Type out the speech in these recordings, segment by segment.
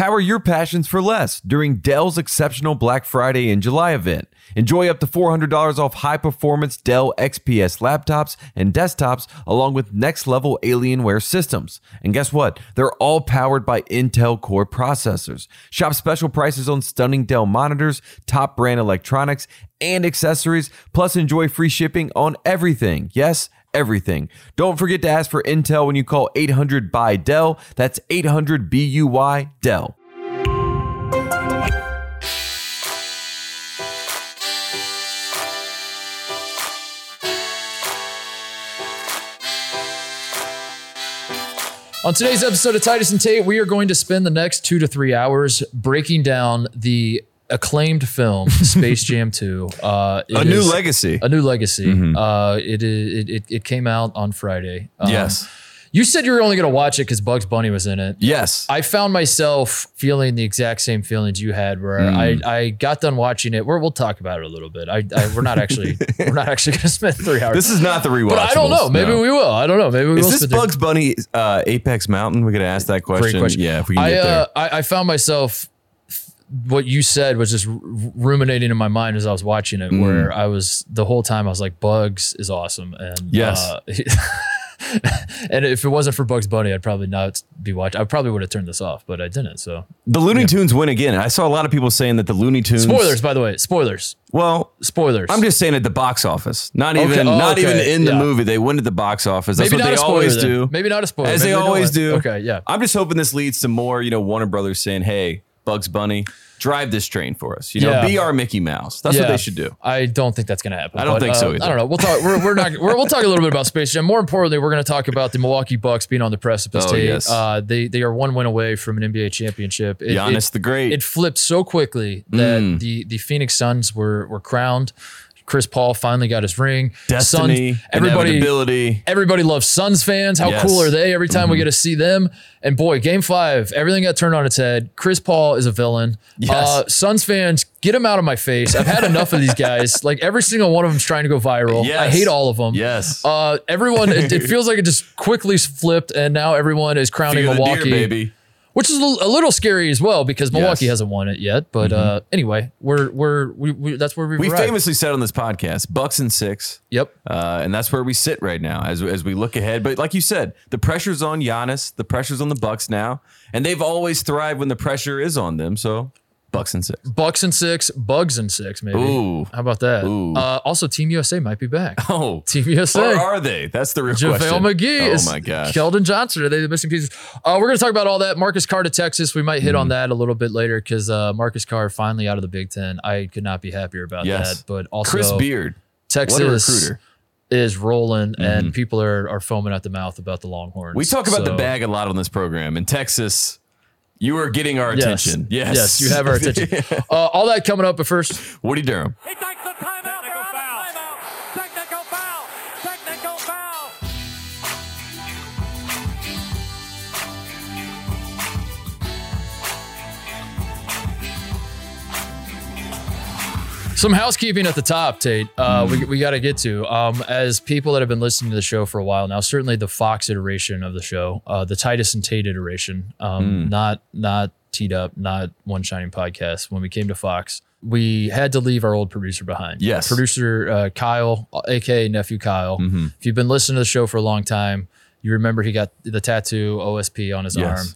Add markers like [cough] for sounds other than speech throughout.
Power your passions for less during Dell's exceptional Black Friday and July event. Enjoy up to $400 off high performance Dell XPS laptops and desktops, along with next level Alienware systems. And guess what? They're all powered by Intel Core processors. Shop special prices on stunning Dell monitors, top brand electronics, and accessories, plus enjoy free shipping on everything. Yes, everything. Don't forget to ask for Intel when you call 800 by Dell. That's 800 B U Y Dell. On today's episode of Titus and Tate, we are going to spend the next two to three hours breaking down the acclaimed film Space Jam 2. Uh, A new is legacy. A new legacy. Uh, it, is- it, it, it came out on Friday. Um, yes. You said you were only going to watch it because Bugs Bunny was in it. Yes. I found myself feeling the exact same feelings you had, where Mm. I, I got done watching it. We're, we'll talk about it a little bit. I, I we're not actually [laughs] we're not actually going to spend three hours. this is not the rewatch. but I don't know. Maybe we will. I don't know. Maybe we Is will. this spend three- Bugs Bunny uh, Apex Mountain? We could ask that question. question. Yeah, if we can I, get there. uh, I I found myself what you said was just r- ruminating in my mind as I was watching it, Mm. where I was the whole time I was like, "Bugs is awesome," and Yes. uh, [laughs] and if it wasn't for Bugs Bunny, I'd probably not be watching. I probably would have turned this off, but I didn't. So the Looney Tunes win again. I saw a lot of people saying that the Looney Tunes spoilers, by the way, spoilers, Well, spoilers. I'm just saying at the box office, not even Okay. Oh, not even in the Yeah. movie. They win at the box office. That's maybe what they always then. do. Maybe not a spoiler. as Maybe they don't always do. Okay, yeah. I'm just hoping this leads to more, you know, Warner Brothers saying, "Hey, Bugs Bunny, drive this train for us. You know, Yeah. be our Mickey Mouse." That's what Yeah. they should do. I don't think that's going to happen. I don't think so uh, either. I don't know. We'll talk. We're, we're not. We're, we'll talk a little bit about Space Jam. More importantly, we're going to talk about the Milwaukee Bucks being on the precipice. Oh, yes. Uh, they they are one win away from an NBA championship. It, Giannis it, the Great. it flipped so quickly that Mm. the the Phoenix Suns were were crowned. Chris Paul finally got his ring. Destiny, Suns, everybody. Everybody loves Suns fans. How Yes. Mm-hmm. cool are they? Every time we get to see them. And boy, game five, everything got turned on its head. Chris Paul is a villain. Yes. Uh, Suns fans, get him out of my face. I've had enough of these guys. [laughs] Like every single one of them's trying to go viral. I hate all of them. Yes. Uh, everyone, it, it feels like it just quickly flipped, and now everyone is crowning Fear the deer, Milwaukee, baby. Which is a little, scary as well because Milwaukee Yes. hasn't won it yet. But uh, anyway, we're we're we, we that's where we've We arrived. famously said on this podcast, Bucks and six. Yep. Uh, and that's where we sit right now as, as we look ahead. But like you said, the pressure's on Giannis, the pressure's on the Bucks now, and they've always thrived when the pressure is on them. So Bucks and six. Bucks and six, bugs and six, maybe. Ooh. How about that? Ooh. Uh, also, Team USA might be back. [laughs] Oh, Team USA. Where are they? That's the real JaVale question. McGee Oh is my gosh. Keldon Johnson. Are they the missing pieces? Uh, we're going to talk about all that. Marcus Carr to Texas. We might hit Mm. on that a little bit later because uh, Marcus Carr finally out of the Big Ten. I could not be happier about Yes. that. But also, Chris Beard. Texas What a recruiter. Mm-hmm. is rolling, and people are, are foaming at the mouth about the Longhorns. We talk about the bag a lot on this program. In Texas, you are getting our Yes. attention. Yes. Yes, you have our attention. [laughs] uh, all that coming up, but first, Woody Durham. Some housekeeping at the top, Tate. Uh, We, we got to get to um, as people that have been listening to the show for a while now. Certainly the Fox iteration of the show, uh, the Titus and Tate iteration, um, not not teed up, not one shining podcast. When we came to Fox, we had to leave our old producer behind. Yes. producer uh, Kyle, aka nephew Kyle. If you've been listening to the show for a long time, you remember he got the tattoo OSP on his Yes. arm.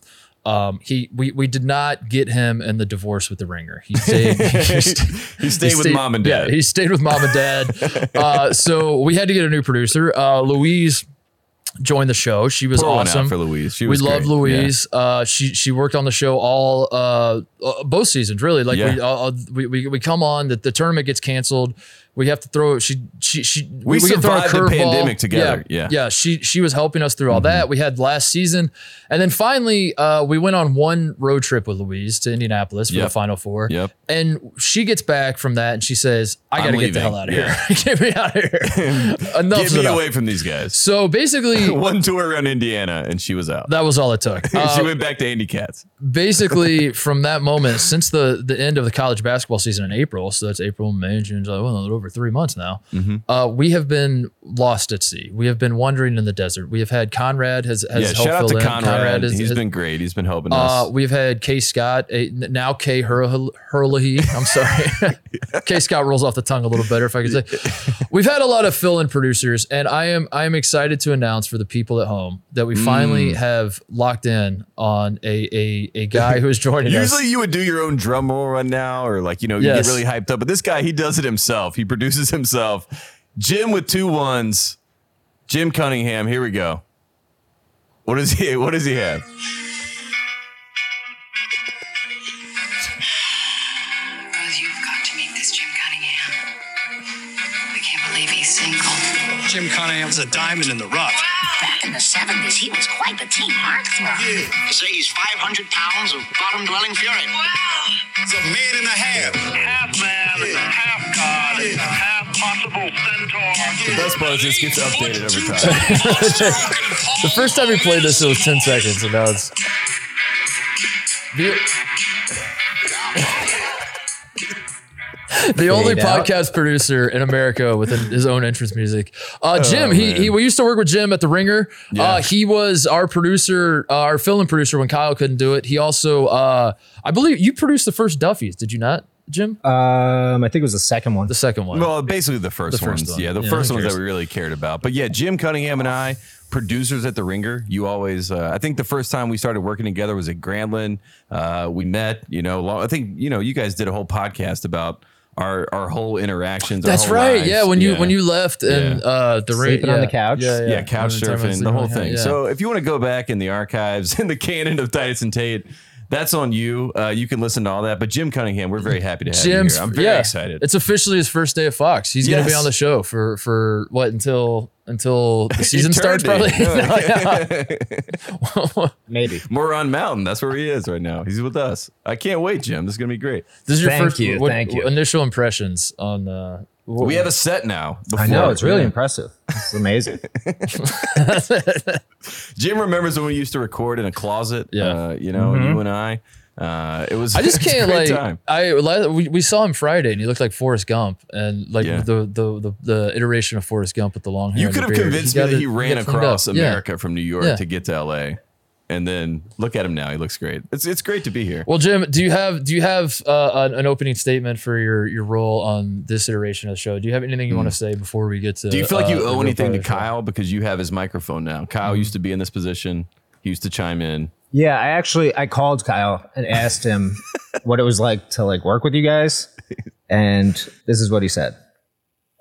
Um, he we we did not get him in the divorce with the ringer. He stayed. [laughs] he st- He stayed with mom and dad. Yeah, he stayed with mom and dad. [laughs] uh, so we had to get a new producer. Uh, Louise joined the show. She was Pour awesome. for Louise. She we love. Louise. Uh, she she worked on the show all uh, uh, both seasons really. Like we, Yeah. uh, uh, we we we come on the, the tournament gets canceled. We have to throw she she she We get to throw a survived the pandemic together. Yeah. yeah. She she was helping us through all that. We had last season, and then finally uh, we went on one road trip with Louise to Indianapolis for Yep. the Final Four. Yep. And she gets back from that and she says, "I got to get the hell out of Yeah. here. [laughs] get me out of here. [laughs] Enough's Get me enough." away from these guys. So basically, [laughs] One tour around Indiana and she was out. that was all it took. she Uh, went back to Andy Katz. basically from that moment, since the the end of the college basketball season in April, so that's April, May, June, July, well, a little over three months now. Mm-hmm. Uh, we have been lost at sea. We have been wandering in the desert. We have had Conrad has has Yeah, helped shout out fill to in. Conrad. has- He's has- been great. He's been helping Uh, us. we've had K Scott, a, now K Hurl- Hurley. I'm sorry. [laughs] K Scott rolls off the tongue a little better if I could say. We've had a lot of fill-in producers, and I am I am excited to announce for the people at home that we finally Mm. have locked in on a a, a guy who is joining [laughs] us. Usually you would do your own drum roll right now, or like, you know, you Yes. get really hyped up. But this guy, he does it himself. He produces himself. Jim with two ones. Jim Cunningham. Here we go. What is he? What does he have? Rose, you've got to meet this Jim Cunningham. I can't believe he's single. Jim Cunningham's a diamond in the rough. Back in the 70s, he was quite the team heartthrob. Yeah. They say he's 500 pounds of bottom dwelling fury. He's a man and a half. Half man, half god, half possible centaur. The best part is this gets updated every time. [laughs] the first time we played this, it was 10 seconds, and now it's. The, [laughs] the only out. podcast producer in America with an- his own entrance music. Uh, Jim, he, Oh, man. he we used to work with Jim at the Ringer. Yeah. Uh, he was our producer, uh, our film producer when Kyle couldn't do it. He also, uh, I believe, you produced the first Duffy's, did you not, Jim? Um, I think it was the second one. the second one. Well, basically the first, The first ones. one. Yeah, the Yeah, first who ones that we really cared about. But yeah, Jim Cunningham and I, producers at the Ringer. You always, uh, I think the first time we started working together was at Grantland. Uh, we met. You know, long, I think you know you guys did a whole podcast about our our whole interactions. our That's whole right. lives. yeah, when you Yeah. when you left and Yeah. uh, the Ring- Sleeping on the couch. Yeah, yeah. yeah, couch Time I was surfing, the whole on the couch, thing. yeah. So if you want to go back in the archives [laughs] in the canon of Titus and Tate, that's on you. Uh, you can listen to all that. But Jim Cunningham, we're very happy to have Jim's, you here. I'm very yeah, excited. It's officially his first day at Fox. He's going to be on the show for for what until until the [laughs] season starts probably. Eternity. [laughs] No, yeah. [laughs] Maybe. Moron Mountain. That's where he is right now. He's with us. I can't wait, Jim. This is gonna be great. This is your Thank first you, what- thank you. initial impressions on uh We have a set now. I know it's really Yeah. impressive. It's amazing. Jim remembers when we used to record in a closet. Yeah. uh, you know, you and I. Uh, it was. I just [laughs] it was a can't like time. I we, we saw him Friday and he looked like Forrest Gump and like Yeah. the, the the the iteration of Forrest Gump with the long hair. You could have convinced me that he ran across up. Yeah. America from New York Yeah. to get to LA, and then look at him now. He looks great. It's it's great to be here. Well, Jim, do you have do you have uh, an, an opening statement for your your role on this iteration of the show? Do you have anything you want to say before we get to? Do you feel like uh, you the owe anything to of the show? Kyle because you have his microphone now? Kyle Mm-hmm. used to be in this position. He used to chime in. Yeah, I actually I called Kyle and asked him [laughs] what it was like to like work with you guys, and this is what he said.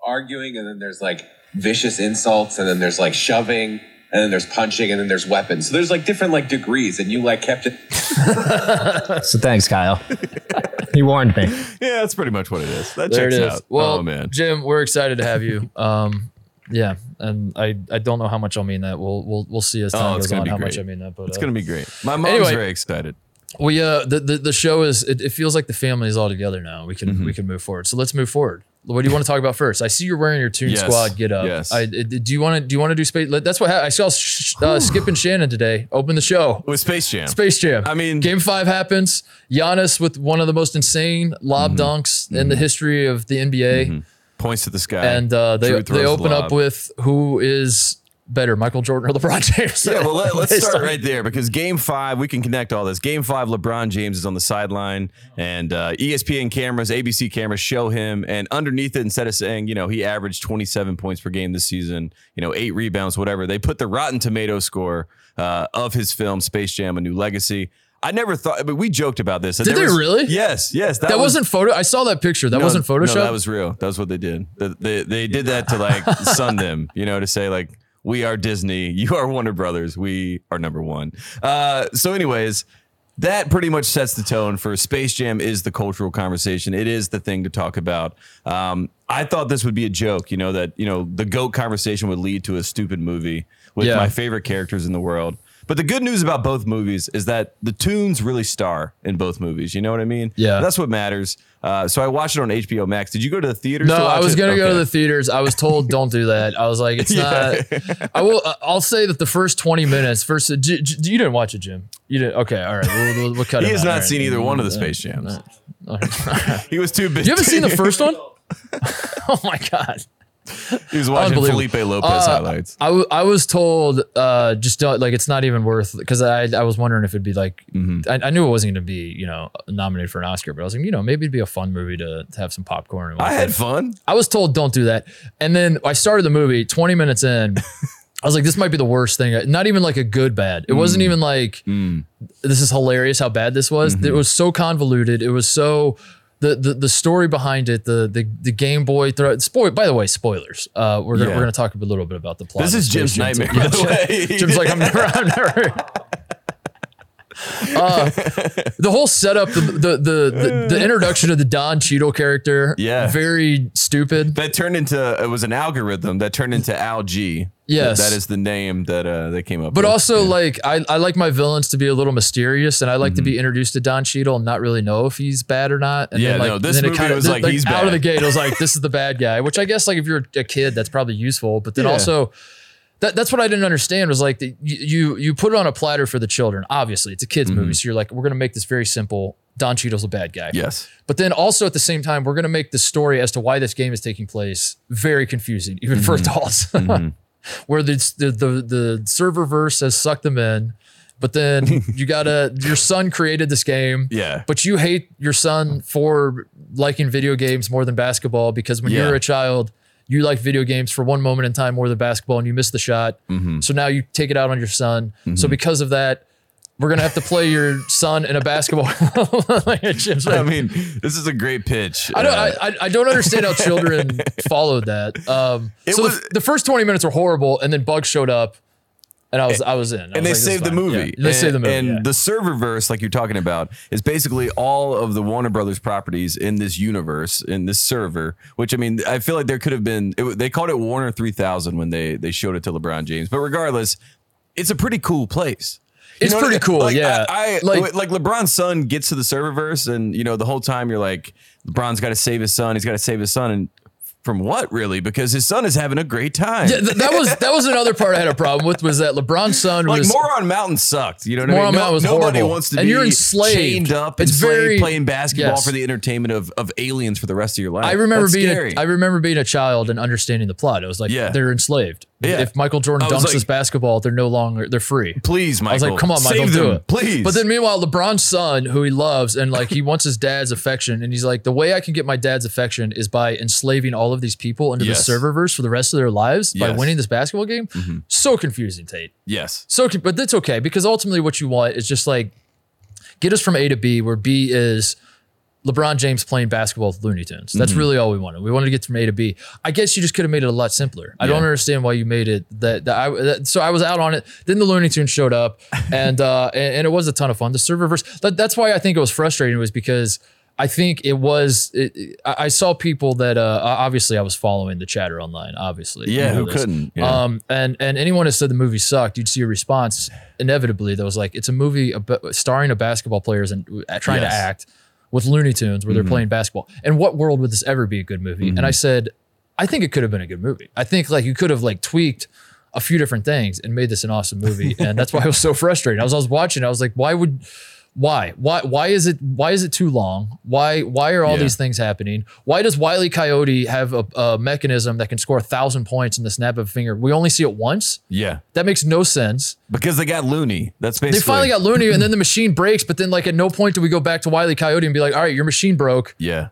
arguing, and then there's like vicious insults, and then there's like shoving, and then there's punching, and then there's weapons. So there's like different like degrees, and you like kept it. [laughs] So thanks, Kyle. he warned me. Yeah, that's pretty much what it is. That There it checks is. out. Well, oh man. Jim, we're excited to have you. Um, yeah, and I, I don't know how much I'll mean that. We'll we'll we'll see as time Oh, goes on how much great. I mean that. But It's uh, gonna be great. My mom's Anyway. very excited. we uh the, the the show is it, it feels like the family is all together now. We can Mm-hmm. we can move forward. So let's move forward. What do you want to talk about first? I see you're wearing your Toon Yes. Squad get up. Yes. I, do you want to do you want to do space? That's what happened. I saw Sh- uh, Skip and Shannon today open the show. With Space Jam. Space Jam. I mean- Game Five happens. Giannis with one of the most insane lob Mm-hmm. dunks in the history of the NBA, Points to the sky. and uh, they they open lob. up with who is better, Michael Jordan or LeBron James? Yeah, well, let, [laughs] us start right there because game five, we can connect all this. Game five, LeBron James is on the sideline, and uh, ESPN cameras, ABC cameras show him. And underneath it, instead of saying, you know, he averaged 27 points per game this season, you know, eight rebounds, whatever, they put the Rotten Tomato score uh, of his film, Space Jam A New Legacy. I never thought, I mean, we joked about this. that Did they was- really? Yes, yes. That was- wasn't photo. I saw that picture. That no, wasn't Photoshop. No, that was real. That's what they did. They, they, they did that to like [laughs] sun them, you know, to say like, we are Disney, you are Warner Brothers, we are number one. Uh, so, anyways, that pretty much sets the tone for Space Jam is the cultural conversation. It is the thing to talk about. Um, I thought this would be a joke, you know, that, you know, the GOAT conversation would lead to a stupid movie with Yeah. my favorite characters in the world. But the good news about both movies is that the tunes really star in both movies. You know what I mean? Yeah. That's what matters. Uh, so I watched it on HBO Max. Did you go to the theaters? No, to I was gonna go to the theaters. I was told don't do that. I was like, it's [laughs] Yeah. not. I will. uh, I'll say that the first twenty minutes. First, uh, you didn't watch it, Jim. You didn't. Okay, all right. We'll, we'll, we'll cut He has out. not right. seen either one of the Space Jams. [laughs] He was too busy. You haven't seen the first one? [laughs] oh my god. He was watching. Felipe Lopez Uh, highlights. I, w- I was told uh, just don't like it's not even worth because I I was wondering if it'd be like Mm-hmm. I, I knew it wasn't going to be you know nominated for an Oscar but I was like you know maybe it'd be a fun movie to, to have some popcorn and I had it. fun. I was told don't do that and then I started the movie 20 minutes in [laughs] I was like this might be the worst thing not even like a good bad it Mm. wasn't even like this is hilarious how bad this was Mm-hmm. it was so convoluted it was so the, the, the story behind it, the the, the Game Boy throw. Spoil. By the way, spoilers. Uh, we're gonna Yeah. we're gonna talk a little bit about the plot. This is Jim's nightmare, by the Yeah, way. Jim's like, I'm never, I'm never. Uh, the whole setup, the the, the the the introduction of the Don Cheadle character, Yeah. very stupid. That turned into it was an algorithm that turned into Al G. Yes. that is the name that uh, they came up. But with. also, like, I, I like my villains to be a little mysterious, and I like to Mm-hmm. be introduced to Don Cheadle and not really know if he's bad or not. And Yeah, then, like, no, this then it movie kinda- was th- like, he's out of the gate. It was like, [laughs] this is the bad guy. Which I guess, like, if you're a kid, that's probably useful. But then Yeah. also, that, that's what I didn't understand was like the, you, you you put it on a platter for the children. Obviously, it's a kids movie, so you're like, we're gonna make this very simple. Don Cheadle's a bad guy. Mm-hmm. yes, But then also at the same time, we're to make the story as to why this game is taking place very confusing, even for Mm-hmm. adults. [laughs] Where the, the the the server verse has sucked them in, but then [laughs] you gotta your son created this game. Yeah. But you hate your son for liking video games more than basketball because when Yeah. you're a child, you like video games for one moment in time more than basketball and you miss the shot. Mm-hmm. So now you take it out on your son. So because of that, we're gonna have to play your [laughs] son in a basketball. [laughs] I mean this is a great pitch. I don't. Uh, I, I- I don't understand how children [laughs] followed that. Um, It so was- the, the first twenty minutes were horrible, and then bugs showed up, and I was I was in. I and was they like, saved the movie. Yeah, they and, saved the movie. And yeah. the server verse, like you're talking about, is basically all of the Warner Brothers properties in this universe, in this server. Which I mean, I feel like there could have been. It, they called it Warner 3000 when they they showed it to LeBron James. But regardless, it's a pretty cool place. You It's pretty I- cool, like, yeah. I, I Like- like like LeBron's son gets to the serververse, and you know the whole time you're like, LeBron's got to save his son. He's got to save his son, and from what really? Because his son is having a great time. Yeah, th- that was that was another part I had a problem with was that LeBron's son Like was Moron Mountain sucked. You know what I mean? Mountain was nobody horrible. wants to And be you're enslaved. chained up, It's enslaved, very- playing basketball yes. for the entertainment of, of aliens for the rest of your life. I remember That's being scary. a, I remember being a child and understanding the plot. It was like Yeah. they're enslaved. Yeah. If Michael Jordan I dunks like- his basketball, they're no longer they're free. please, Michael. I was like, come on, Michael, save do them, it. please. But then meanwhile, LeBron's son, who he loves, and like he wants his dad's affection, and he's like, the way I can get my dad's affection is by enslaving all of these people into Yes. the serververse for the rest of their lives by Yes. Mm-hmm. winning this basketball game. So confusing, Tate. yes, So, but that's okay because ultimately, what you want is just like get us from A to B, where B is LeBron James playing basketball with Looney Tunes. That's really all we wanted. We wanted to get from A to B. I guess you just could have made it a lot simpler. I don't understand why you made it that. that I that, so I was out on it. Then the Looney Tunes showed up, [laughs] and uh, and, and it was a ton of fun. The serververse. That, that's why I think it was frustrating. Was because. I think it was. It, it- I saw people that uh, obviously I was following the chatter online. Obviously, You yeah. know Who this. couldn't? Yeah. Um, and and anyone who said the movie sucked, you'd see a response inevitably that was like, it's a movie about, starring a basketball players and uh, trying Yes. to act with Looney Tunes where they're Mm-hmm. playing basketball. And what world would this ever be a good movie? And I said, I think it could have been a good movie. I think like you could have like tweaked a few different things and made this an awesome movie. and that's why I was so frustrated. I was I was watching, I was like, why would why? Why why is it why is it too long? Why why are all Yeah. these things happening? Why does Wiley Coyote have a, a mechanism that can score a thousand points in the snap of a finger? We only see it once. yeah. That makes no sense. Because they got Looney. That's basically. They finally got Looney, and then the machine breaks. But then, like, at no point do we go back to Wiley Coyote and be like, "All right, your machine broke. Yeah.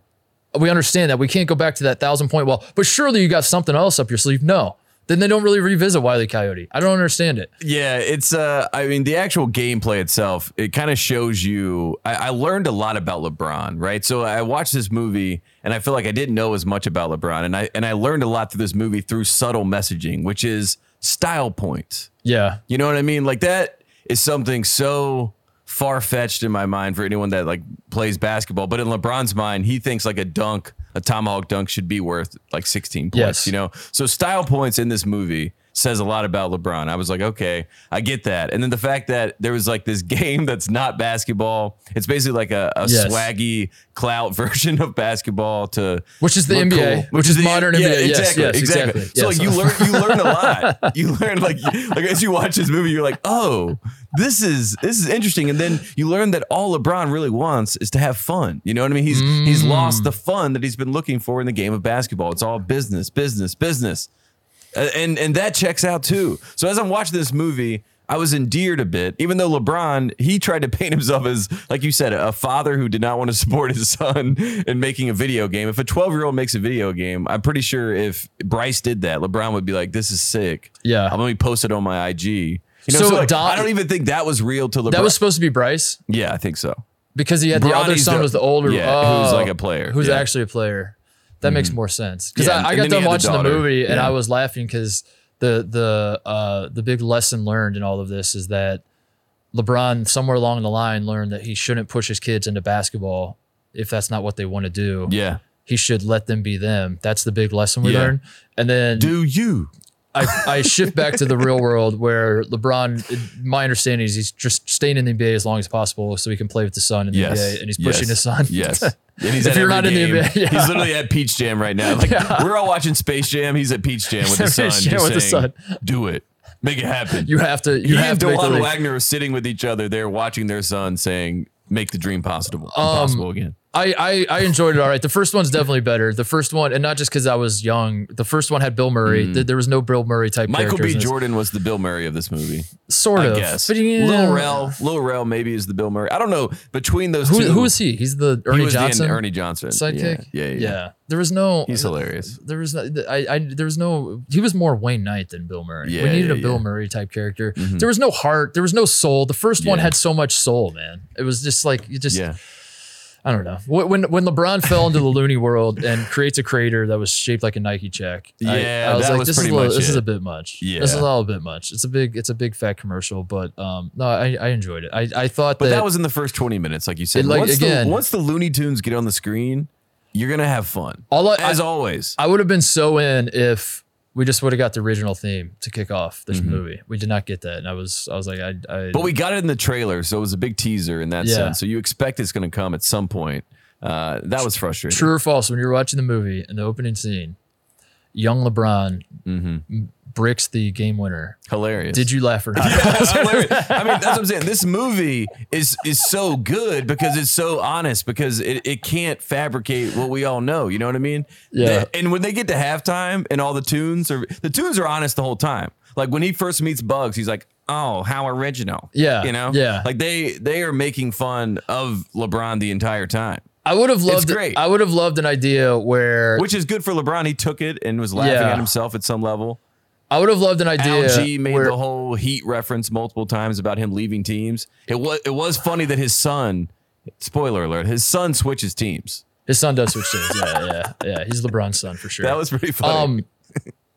We understand that. We can't go back to that thousand point well." But surely you got something else up your sleeve. No. Then they don't really revisit Wiley Coyote. I don't understand it. Yeah, it's uh I mean the actual gameplay itself, it kind of shows you I, I learned a lot about LeBron, right? So I watched this movie and I feel like I didn't know as much about LeBron and I and I learned a lot through this movie through subtle messaging, which is style points. Yeah. You know what I mean? Like that is something so far fetched in my mind for anyone that like plays basketball. But in LeBron's mind, he thinks like a dunk, a tomahawk dunk should be worth like 16 points, Yes. you know? So style points in this movie says a lot about LeBron. I was like, okay, I get that. And then the fact that there was like this [laughs] game that's not basketball. It's basically like a, a Yes. swaggy clout [laughs] version of basketball to Which is the NBA, which is the- modern yeah, NBA. Yes, Exactly, yes, exactly. exactly. So like you learn you learn a lot. [laughs] You learn like like as you watch this movie, you're like, oh, this is this is interesting. And then you learn that all LeBron really wants is to have fun. You know what I mean? He's he's Mm. lost the fun that he's been looking for in the game of basketball. It's all business, business, business. Uh, and and that checks out too. So as I'm watching this movie, I was endeared a bit, even though LeBron he tried to paint himself as, like you said, a father who did not want to [laughs] support his son in making a video game. If a 12 year old makes a video game, I'm pretty sure if Bryce did that, LeBron would be like, "This is sick. Yeah. I'm gonna post it on my IG." You know, So so, like, Don- I don't even think that was real to LeBron. That was supposed to be Bryce yeah, I think so. because he had the other son the- was the older. yeah, oh, who's like a player, Who's yeah. Actually a player. That makes more sense because Yeah, I, I got done watching the, movie and Yeah. I was laughing because the the uh, the big lesson learned in all of this is that LeBron somewhere along the line learned that he shouldn't push his kids into basketball if that's not what they want to do. Yeah. He should let them be them. That's the big lesson we Yeah. learned. And then Do you? I, I shift back to the real world where LeBron, my understanding is he's just staying in the NBA as long as possible so he can play with the son in the Yes. NBA and he's pushing yes. his son. Yes. [laughs] And he's If at you're every not in the game. NBA, yeah. he's literally at Peach Jam right now. Like we're all watching Space Jam. He's at Peach Jam with his [laughs] son. Peach Jam just with the saying, son. Do it. Make it happen. You have to. You he have and to make the Delon league. Wagner are sitting with each other. They're watching their son saying, "Make the dream possible, Um, possible again." I, I I enjoyed it all right. The first one's definitely better. The first one, and not just because I was young. The first one had Bill Murray. Th- There was no Bill Murray type. Mm. Michael B. Jordan was the Bill Murray of this movie. sort I of. guess. But yeah. Lil Rel, Lil Rel maybe is the Bill Murray. I don't know. Between those Who, two, who is he? He's the Ernie he Johnson the Ernie Johnson sidekick. Yeah, yeah, yeah. There was no. He's hilarious. There was no, I, I there was no he was more Wayne Knight than Bill Murray. we needed yeah, a Bill yeah. Murray type character. There was no heart. There was no soul. The first one had so much soul, man. It was just like you just Yeah. I don't know. When when LeBron [laughs] fell into the loony world and creates a crater that was shaped like a Nike check, Yeah, I, was that like, was this is a little, this is a bit much. Yeah. this is a bit much. It's a big it's a big fat commercial, but um no, I, I enjoyed it. I, I thought But that, that was in the first 20 minutes, like you said. It, like, once, again- the, once the Looney Tunes get on the screen, you're gonna have fun. all I, As I, always. I would have been so in if we just would have got the original theme to kick off this movie. We did not get that, and I was I was like I, I Mm-hmm. But we got it in the trailer, so it was a big teaser in that Yeah. sense. So you expect it's gonna come at some point. Uh, that was frustrating. true or false when you're watching the movie in the opening scene, young LeBron Mm-hmm. Bricks the game winner. Hilarious. Did you laugh or [laughs] not? Hilarious. I mean, that's what I'm saying. This movie is is so good because it's so honest because it, it can't fabricate what we all know. You know what I mean? Yeah. The- and when they get to halftime and all the tunes are the tunes are honest the whole time. Like when he first meets Bugs, he's like, "Oh, how original." Yeah, You know? yeah. Like they they are making fun of LeBron the entire time. I would have loved. great. I would have loved an idea where Which is good for LeBron. He took it and was laughing Yeah. at himself at some level. I would have loved an idea. Al G made where, the whole Heat reference multiple times about him leaving teams. It was it was funny that his son, spoiler alert, his son switches teams. his son does switch teams. Yeah, yeah, yeah. He's LeBron's son for sure. That was pretty funny.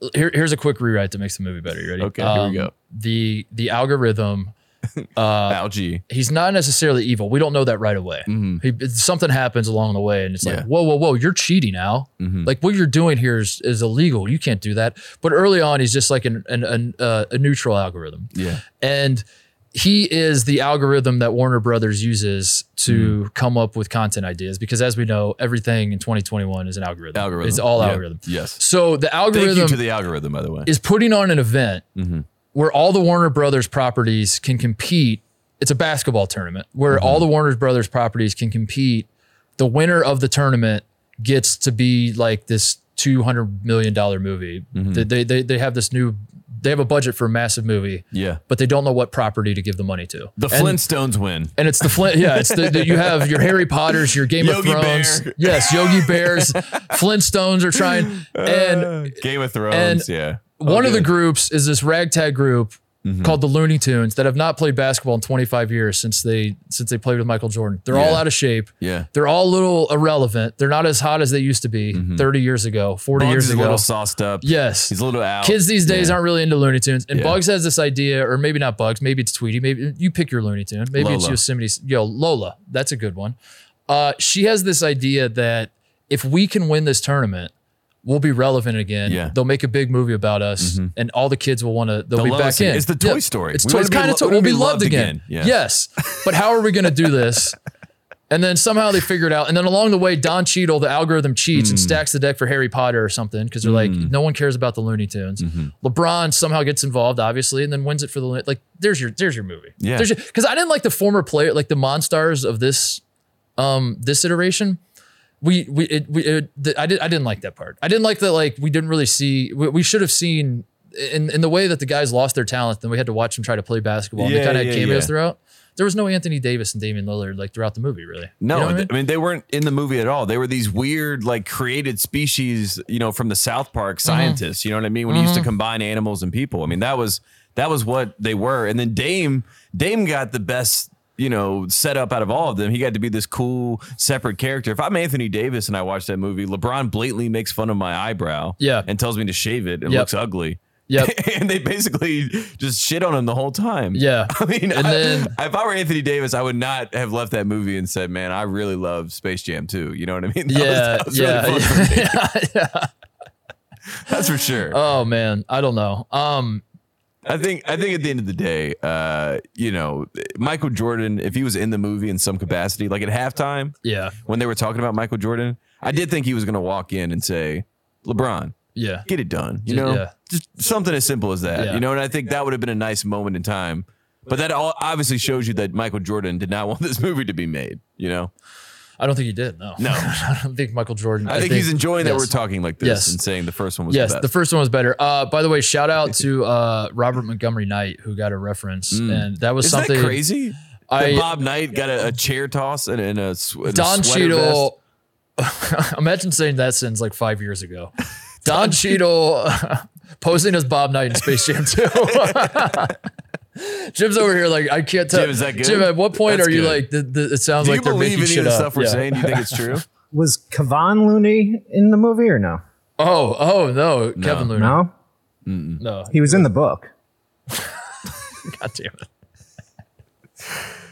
Um, here, here's a quick rewrite that makes the movie better. You ready? Okay, here we Um, go. The the algorithm. [laughs] Al G. He's not necessarily evil. We don't know that right away. He, something happens along the way, and it's like, Mm-hmm. Yeah. Mm-hmm. whoa, whoa, whoa! You're cheating, Al. Like what you're doing here is, is illegal. You can't do that. But early on, he's just like an, an, an uh, a neutral algorithm. Yeah. and he is the algorithm that Warner Brothers uses to Mm-hmm. come up with content ideas because as we know everything in 2021 is an algorithm Algorithm. it's all Yeah. algorithm Yes. so the algorithm. Thank you to the algorithm, by the way. is putting on an event Mm-hmm. Where all the Warner Brothers properties can compete it's a basketball tournament where Mm-hmm. all the Warner Brothers properties can compete the winner of the tournament gets to be like this 200 million dollar movie Mm-hmm. they, they, they, have this new they have a budget for a massive movie yeah. but they don't know what property to give the money to. The And- Flintstones win. and it's the Flint. Yeah, it's the, the you have your Harry Potter's, your Game Yogi of Thrones. Bear. Yes, Yogi Bears, [laughs] Flintstones are trying, and Game of Thrones. and yeah. One of the groups is this ragtag group called the Looney Tunes that have not played basketball in 25 years since they since they played with Michael Jordan. They're all out of shape. Yeah. They're all a little irrelevant. They're not as hot as they used to be 30 years ago, 40 Bugs years is a little sauced up. Yes. He's a little out. Kids these days Yeah. aren't really into Looney Tunes. And Yeah. Bugs has this idea, or maybe not Bugs, maybe it's Tweety. Maybe you pick your Looney Tune. Maybe it's Lola. Yosemite. Yo, Lola. That's a good one. Uh, she has this idea that if we can win this tournament, we'll be relevant again. Yeah. They'll make a big movie about us, and all the kids will want to. They'll, They'll be back us in. It's the Toy Story. It's, We it's kind lo- of. To, we we'll be loved, loved again. again. Yeah. Yes, but how are we going to do this? [laughs] And then somehow they figure it out. And then along the way, Don Cheadle, the algorithm cheats Hmm. and stacks the deck for Harry Potter or something because they're like, no one cares about the Looney Tunes. Mm-hmm. LeBron somehow gets involved, obviously, and then wins it for the like. There's your there's your movie. Yeah. Because I didn't like the former player, like the Monstars of this um this iteration. We we it, we it, the, I did I didn't like that part. I didn't like that like we didn't really see. We, we should have seen in in the way that the guys lost their talent. Then we had to watch them try to play basketball. and Yeah, they kind of yeah, had cameos yeah. throughout. There was no Anthony Davis and Damian Lillard like throughout the movie, really. No, You know I th- mean? I mean they weren't in the movie at all. They were these weird, like created species, you know, from the South Park Mm-hmm. scientists. You know what I mean? When you used to combine animals and people. I mean that was that was what they were. And then Dame Dame got the best, you know, set up out of all of them. He got to be this cool separate character. If I'm Anthony Davis and I watch that movie, LeBron blatantly makes fun of my eyebrow, Yeah. and tells me to shave it. It Yep. looks ugly. Yep. [laughs] and they basically just shit on him the whole time. Yeah. [laughs] I mean, And I- then- if I were Anthony Davis, I would not have left that movie and said, "Man, I really love Space Jam too." You know what I mean? [laughs] That was- yeah, that was yeah, really fun yeah, yeah. That's for sure. Oh man, I don't know. Um, I think I think at the end of the day, uh, you know, Michael Jordan, if he was in the movie in some capacity, like at halftime yeah, when they were talking about Michael Jordan, I did think he was going to walk in and say, "LeBron, yeah, get it done." You know, yeah. just something as simple as that. Yeah. You know, and I think that would have been a nice moment in time. But that all obviously shows you that Michael Jordan did not [laughs] want this movie to be made. You know, I don't think he did. No, No. [laughs] I don't think Michael Jordan. I, think, he's enjoying that we're talking like this Yes. and saying the first one was Yes, the the first one was better. Uh, by the way, shout out to [laughs] uh, Robert Montgomery Knight who got a reference, and that was Isn't something Mm. that crazy? I- Bob Knight got a, a chair toss and, and a, and a Don sweater Cheadle. [laughs] imagine saying that since like five years ago. Don Cheadle posing as Bob Knight in Space Jam 2. Jim's over here like I can't tell. Jim, is that good? Jim, at what point That's are you good. like? The, the, it sounds Do you like they're believe making any shit of the up. stuff we're Yeah. saying? Do you think it's [laughs] true? Was Kevon Looney in the movie or no? Oh, oh no, Kevin Looney. No, No, he was in the book. [laughs] God damn it.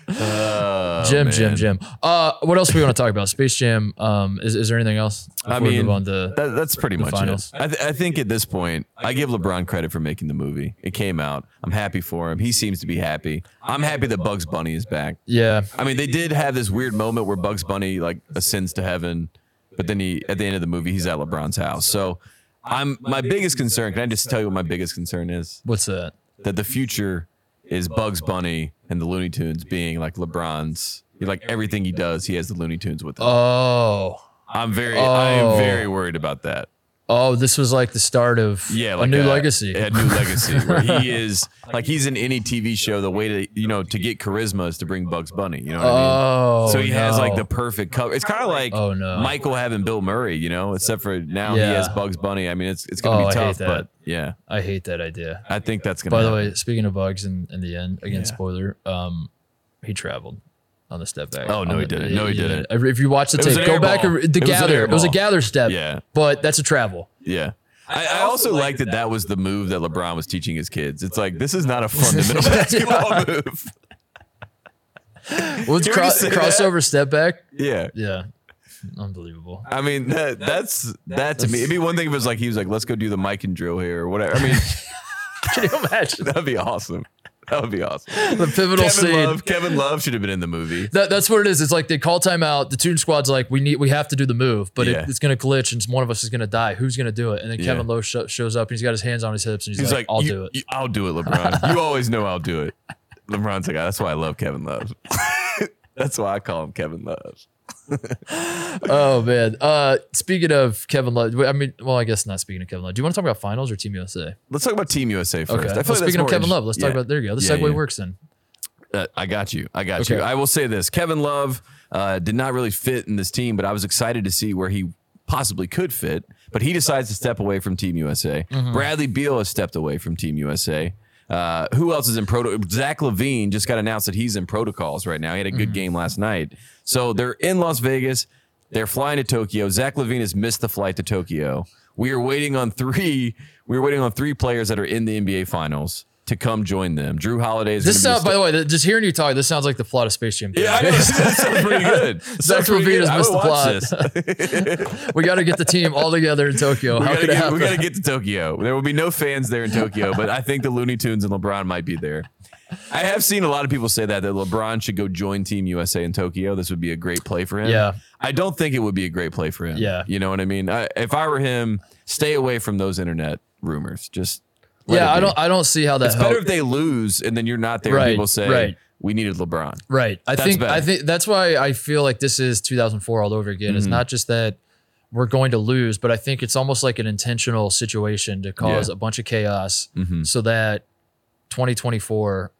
Oh, Jim, Jim. Jim. Uh, what else do we want to talk about? Space Jam. Um, is, is there anything else? I mean, move on to that, that's pretty much finals? it. I, th- I think at this point, I give LeBron credit for making the movie. It came out. I'm happy for him. He seems to be happy. I'm happy that Bugs Bunny is back. yeah. I mean, they did have this weird moment where Bugs Bunny like ascends to heaven, but then he at the end of the movie he's at LeBron's house. So I'm my biggest concern. Can I just tell you what my biggest concern is? What's that? That the future is Bugs Bunny and the Looney Tunes being like LeBron's. Like everything he does, he has the Looney Tunes with him. Oh, I'm very, I Oh. am very oh. worried about that. Oh, this was like the start of Yeah, a like new legacy. A new legacy where he [laughs] is like he's in any TV show. The way to you know to get charisma is to bring Bugs Bunny. You know what I mean? Oh, So he has like the perfect cover. It's kind of like Oh, no. Michael having Bill Murray, you know, except for now he has Bugs Bunny. I mean, it's it's gonna Oh, be tough, that. but yeah, I hate that idea. I think that's gonna. By the way, speaking of bugs, in, in the end, again, Yeah. spoiler, um, he traveled on the step back. Oh, no, On he the- dand no, he didn't. If you watch the It was tape, an go air back. ball. and- It The was an gather. air It was a ball. gather step. Yeah. but that's a travel. yeah. I, I also like that that was the move that LeBron was teaching his kids. It's like this is not a [laughs] fundamental [laughs] basketball move. What's You cro- already that? crossover step back? Yeah. Yeah, unbelievable. I mean that that's that to me. It'd be one thing if it was like he was like, let's go do the Mikan drill here or whatever. I mean, [laughs] Can you imagine that'd be awesome. That would be awesome. the pivotal Kevin scene? Love, Kevin Love should have been in the movie. That, that's what it is. It's like they call timeout. The Toon Squad's like, we need, we have to do the move, but Yeah. it, it's gonna glitch, and one of us is gonna die. Who's gonna do it? And then Yeah. Kevin Love sho- shows up, and he's got his hands on his hips, and he's, He's like, like, "I'll "You- do it." you- I'll do it, LeBron. you always know I'll do it. LeBron's like, that's why I love Kevin Love. [laughs] that's why I call him Kevin Love. Oh man. Uh, speaking of Kevin Love, I mean, well, I guess not speaking of Kevin Love. Do you want to talk about finals or Team USA? Let's talk about Team USA first. Okay. I feel Well, like speaking of Kevin Love, let's talk about. There you go. The Yeah, segue yeah. works then. Uh, I got you. I got Okay. you. I will say this: Kevin Love uh, did not really fit in this team, but I was excited to see where he possibly could fit. But he decides to step away from Team USA. Mm-hmm. Bradley Beal has stepped away from Team USA. Uh, who else is in proto? Zach LaVine just got announced that he's in protocols right now. He had a good Mm-hmm. game last night. So they're in Las Vegas. They're flying to Tokyo. Zach LaVine has missed the flight to Tokyo. We are waiting on three. We are waiting on three players that are in the NBA Finals to come join them. Jrue Holiday is. This sounds, by the way, just hearing you talk, this sounds like the plot of Space Jam. Yeah, I know. [laughs] that sounds pretty good. [laughs] That Zach sounds pretty Ravine good. has I missed the plot. [laughs] we got to get the team all together in Tokyo. We How could it get, happen? we gotta get to Tokyo. There will be no fans there in Tokyo, but I think the Looney Tunes and LeBron might be there. I have seen a lot of people say that that LeBron should go join Team USA in Tokyo. This would be a great play for him. Yeah. I don't think it would be a great play for him. Yeah. you know what I mean. I, if I were him, stay away from those internet rumors. Just yeah, I don't. I don't see how that It's helps. better if they lose and then you're not there. Right, and people say right. we needed LeBron. Right. I That's think better. I think that's why I feel like this is 2004 all over again. Mm-hmm. It's not just that we're going to lose, but I think it's almost like an intentional situation to cause Yeah. Mm-hmm. a bunch of chaos so that 2024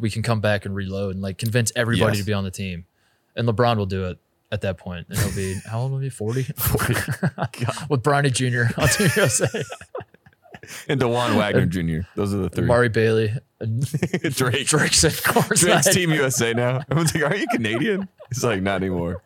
we can come back and reload and like convince everybody Yes. to be on the team. And LeBron will do it at that. And he'll be [laughs] how old will he be? 40? [laughs] With Bronny Jr. on Team [laughs] USA. And Dajuan Wagner Jr. Those are the three. Mari Bailey. [laughs] Drake. Drake's at course. Drake's Team USA now. Everyone's like, "Are you Canadian?" He's like, "Not anymore."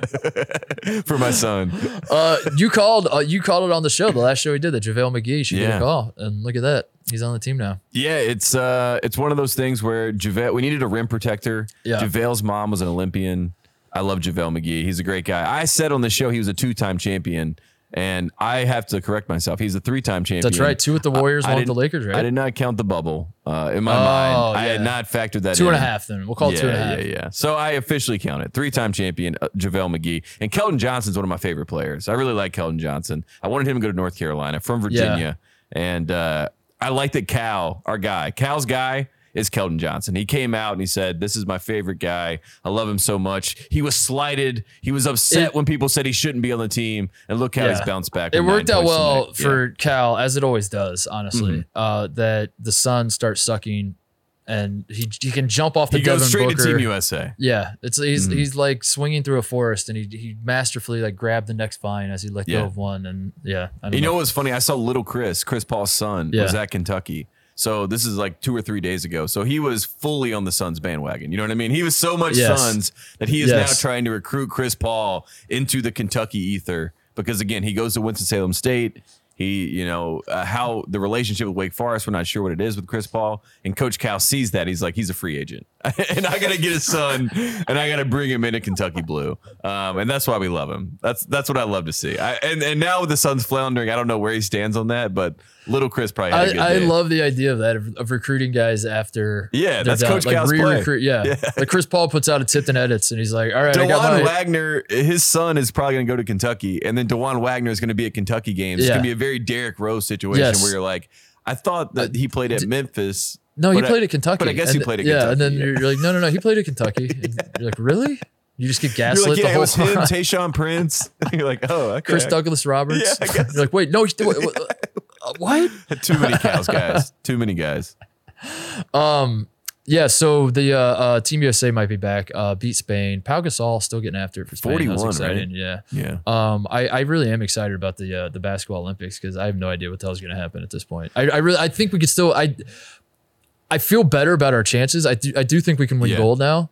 [laughs] For my son. Uh, you called. Uh, you called it on the show. The last show we did, that JaVale McGee. She did Yeah. a call, and look at that. He's on the team now. Yeah, it's uh, it's one of those things where JaVale. We needed a rim protector. Yeah. JaVale's mom was an Olympian. I love JaVale McGee. He's a great guy. I said on the show he was a two-time champion, and I have to correct myself. He's a three-time champion. That's right. Two with the Warriors, I one with the Lakers. Right. I did not count the bubble uh, in my Oh, mind. I had not factored that. Two and a in. half. Then we'll call it yeah, two and a half. Yeah, yeah. So I officially count it. Three-time champion uh, JaVale McGee and Keldon Johnson's one of my favorite players. I really like Keldon Johnson. I wanted him to go to North Carolina from Virginia, and uh, I like that Cal, our guy, Cal's guy is Keldon Johnson. He came out and he said, "This is my favorite guy. I love him so much." He was slighted. He was upset It- when people said he shouldn't be on the team, and look how he's bounced back. It worked out well tonight. for Cal, as it always does. Honestly, Mm-hmm. uh, that the sun starts sucking, and he he can jump off the He goes straight Booker. to Team USA. Yeah, it's he's Mm-hmm. he's like swinging through a forest, and he he masterfully like grabbed the next vine as he let Yeah. go of one, and yeah, You know what's funny? I saw little Chris, Chris Paul's son, Yeah. was at Kentucky. So this is like two or three days ago. So he was fully on the Suns bandwagon. You know what I mean? He was so much Yes. Suns that he is Yes. now trying to recruit Chris Paul into the Kentucky ether because again, he goes to Winston Salem State. He, you know, uh, how the relationship with Wake Forest, we're not sure what it is with Chris Paul. And Coach Cal sees that. He's like, he's a free agent. [laughs] and I got to get his son and I got to bring him into Kentucky Blue. Um, and that's why we love him. That's that's what I love to see. I, and, and now with the Suns floundering, I don't know where he stands on that, but little Chris probably had a good I, love the idea of that of, of recruiting guys after Yeah, that's done. Coach like Cal's re-recruit. Yeah. Yeah. like Chris Paul puts out a Tipton edits, and he's like, "All right, I got my Wagner, his son is probably going to go to Kentucky, and then Dajuan Wagner is going to be at Kentucky games. It's going to be a very Derrick Rose situation Yes. where you're like, I thought that he played at Memphis. no, he but I- played at Kentucky, But I guess and he played at yeah, Kentucky. and then you're, you're like, no, no, no, he played at Kentucky. [laughs] You're like, really? You just get gaslit You're like, the yeah, it whole was him, [laughs] time. Tayshaun Prince. [laughs] you're like, oh, okay. Chris Douglas Roberts. Yeah. You're like, wait, no, what? what-. Too many cows, guys. Too many guys. Um, Yeah, so the uh, uh, Team USA might be back. Uh, beat Spain. Pau Gasol still getting after it for Spain. Was 41, right? Yeah. Yeah. Um, I, I really am excited about the uh, the basketball Olympics because I have no idea what the hell's going to happen at this point. I, I really I think we could still I I feel better about our chances. I do I do think we can win Yeah. gold now.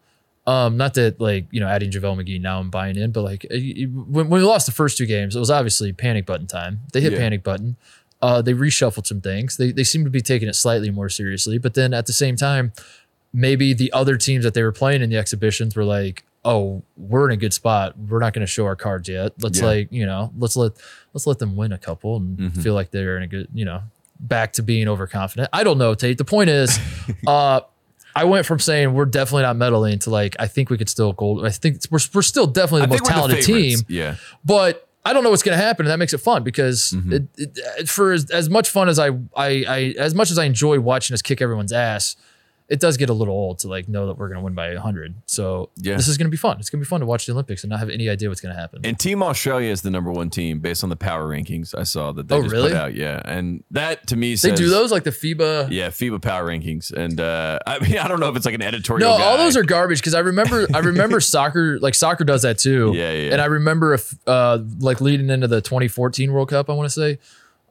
Um, not that like you know adding JaVale McGee now I'm buying in, but like when, when we lost the first two games, it was obviously panic button time. They hit Yeah. panic button. Uh, they reshuffled some things. They they seem to be taking it slightly more seriously, but then at the same time, maybe the other teams that they were playing in the exhibitions were like, "Oh, we're in a good spot. We're not going to show our cards yet. Let's Yeah. like, you know, let's let let's let them win a couple and Mm-hmm. feel like they're in a good, you know, back to being overconfident." I don't know, Tate. The point is, [laughs] uh, I went from saying we're definitely not medaling to like I think we could still gold. I think we're we're still definitely the I most we're the talented team. Yeah. but I don't know what's going to happen, and that makes it fun because Mm-hmm. it, it, for as, as much fun as I, I, I, as much as I enjoy watching us kick everyone's ass, it does get a little old to like know that we're going to win by hundred. So Yeah. this is going to be fun. It's going to be fun to watch the Olympics and not have any idea what's going to happen. And Team Australia is the number one team based on the power rankings I saw that they Oh, just really? put out. Yeah. And that to me says, they do those like the FIBA. Yeah, FIBA power rankings. And uh [laughs] I mean I don't know if it's like an editorial. No, all those are garbage because I remember I remember [laughs] soccer like soccer does that too. Yeah, yeah. And I remember if uh like leading into the 2014 World Cup, I want to say,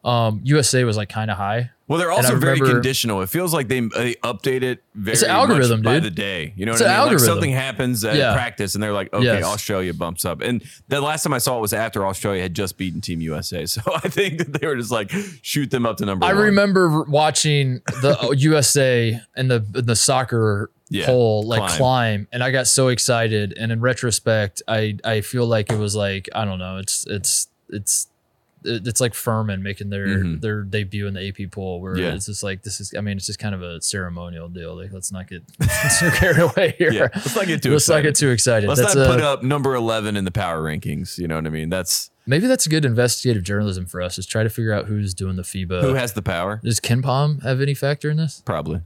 Um, USA was like kind of high. Well, they're And I also very conditional. It feels like they, they update it very It's an algorithm, by dude. the day. You know It's what I an mean? Like algorithm. something happens at Yeah. practice, and they're like, okay, Yes. Australia bumps up. And the last time I saw it was after Australia had just beaten Team USA. [laughs] So I think that they were just like shoot them up to number. I one. remember watching the [laughs] USA and the the soccer Yeah, poll like climb. climb. and I got so excited. And in retrospect, I I feel like it was like I don't know. It's it's it's it's like Furman making their Mhm. their debut in the AP poll, where Yeah. it's just like this is. I mean, it's just kind of a ceremonial deal. Like, let's not get too [laughs] [laughs] carried away here. Yeah, let's not get too Let's not excited. get too excited. Let's That's not a- put up number eleven in the power rankings. You know what I mean? That's maybe that's a good investigative journalism for us. Is try to figure out who's doing the FIBA. who has the power. Does KenPom have any factor in this? Probably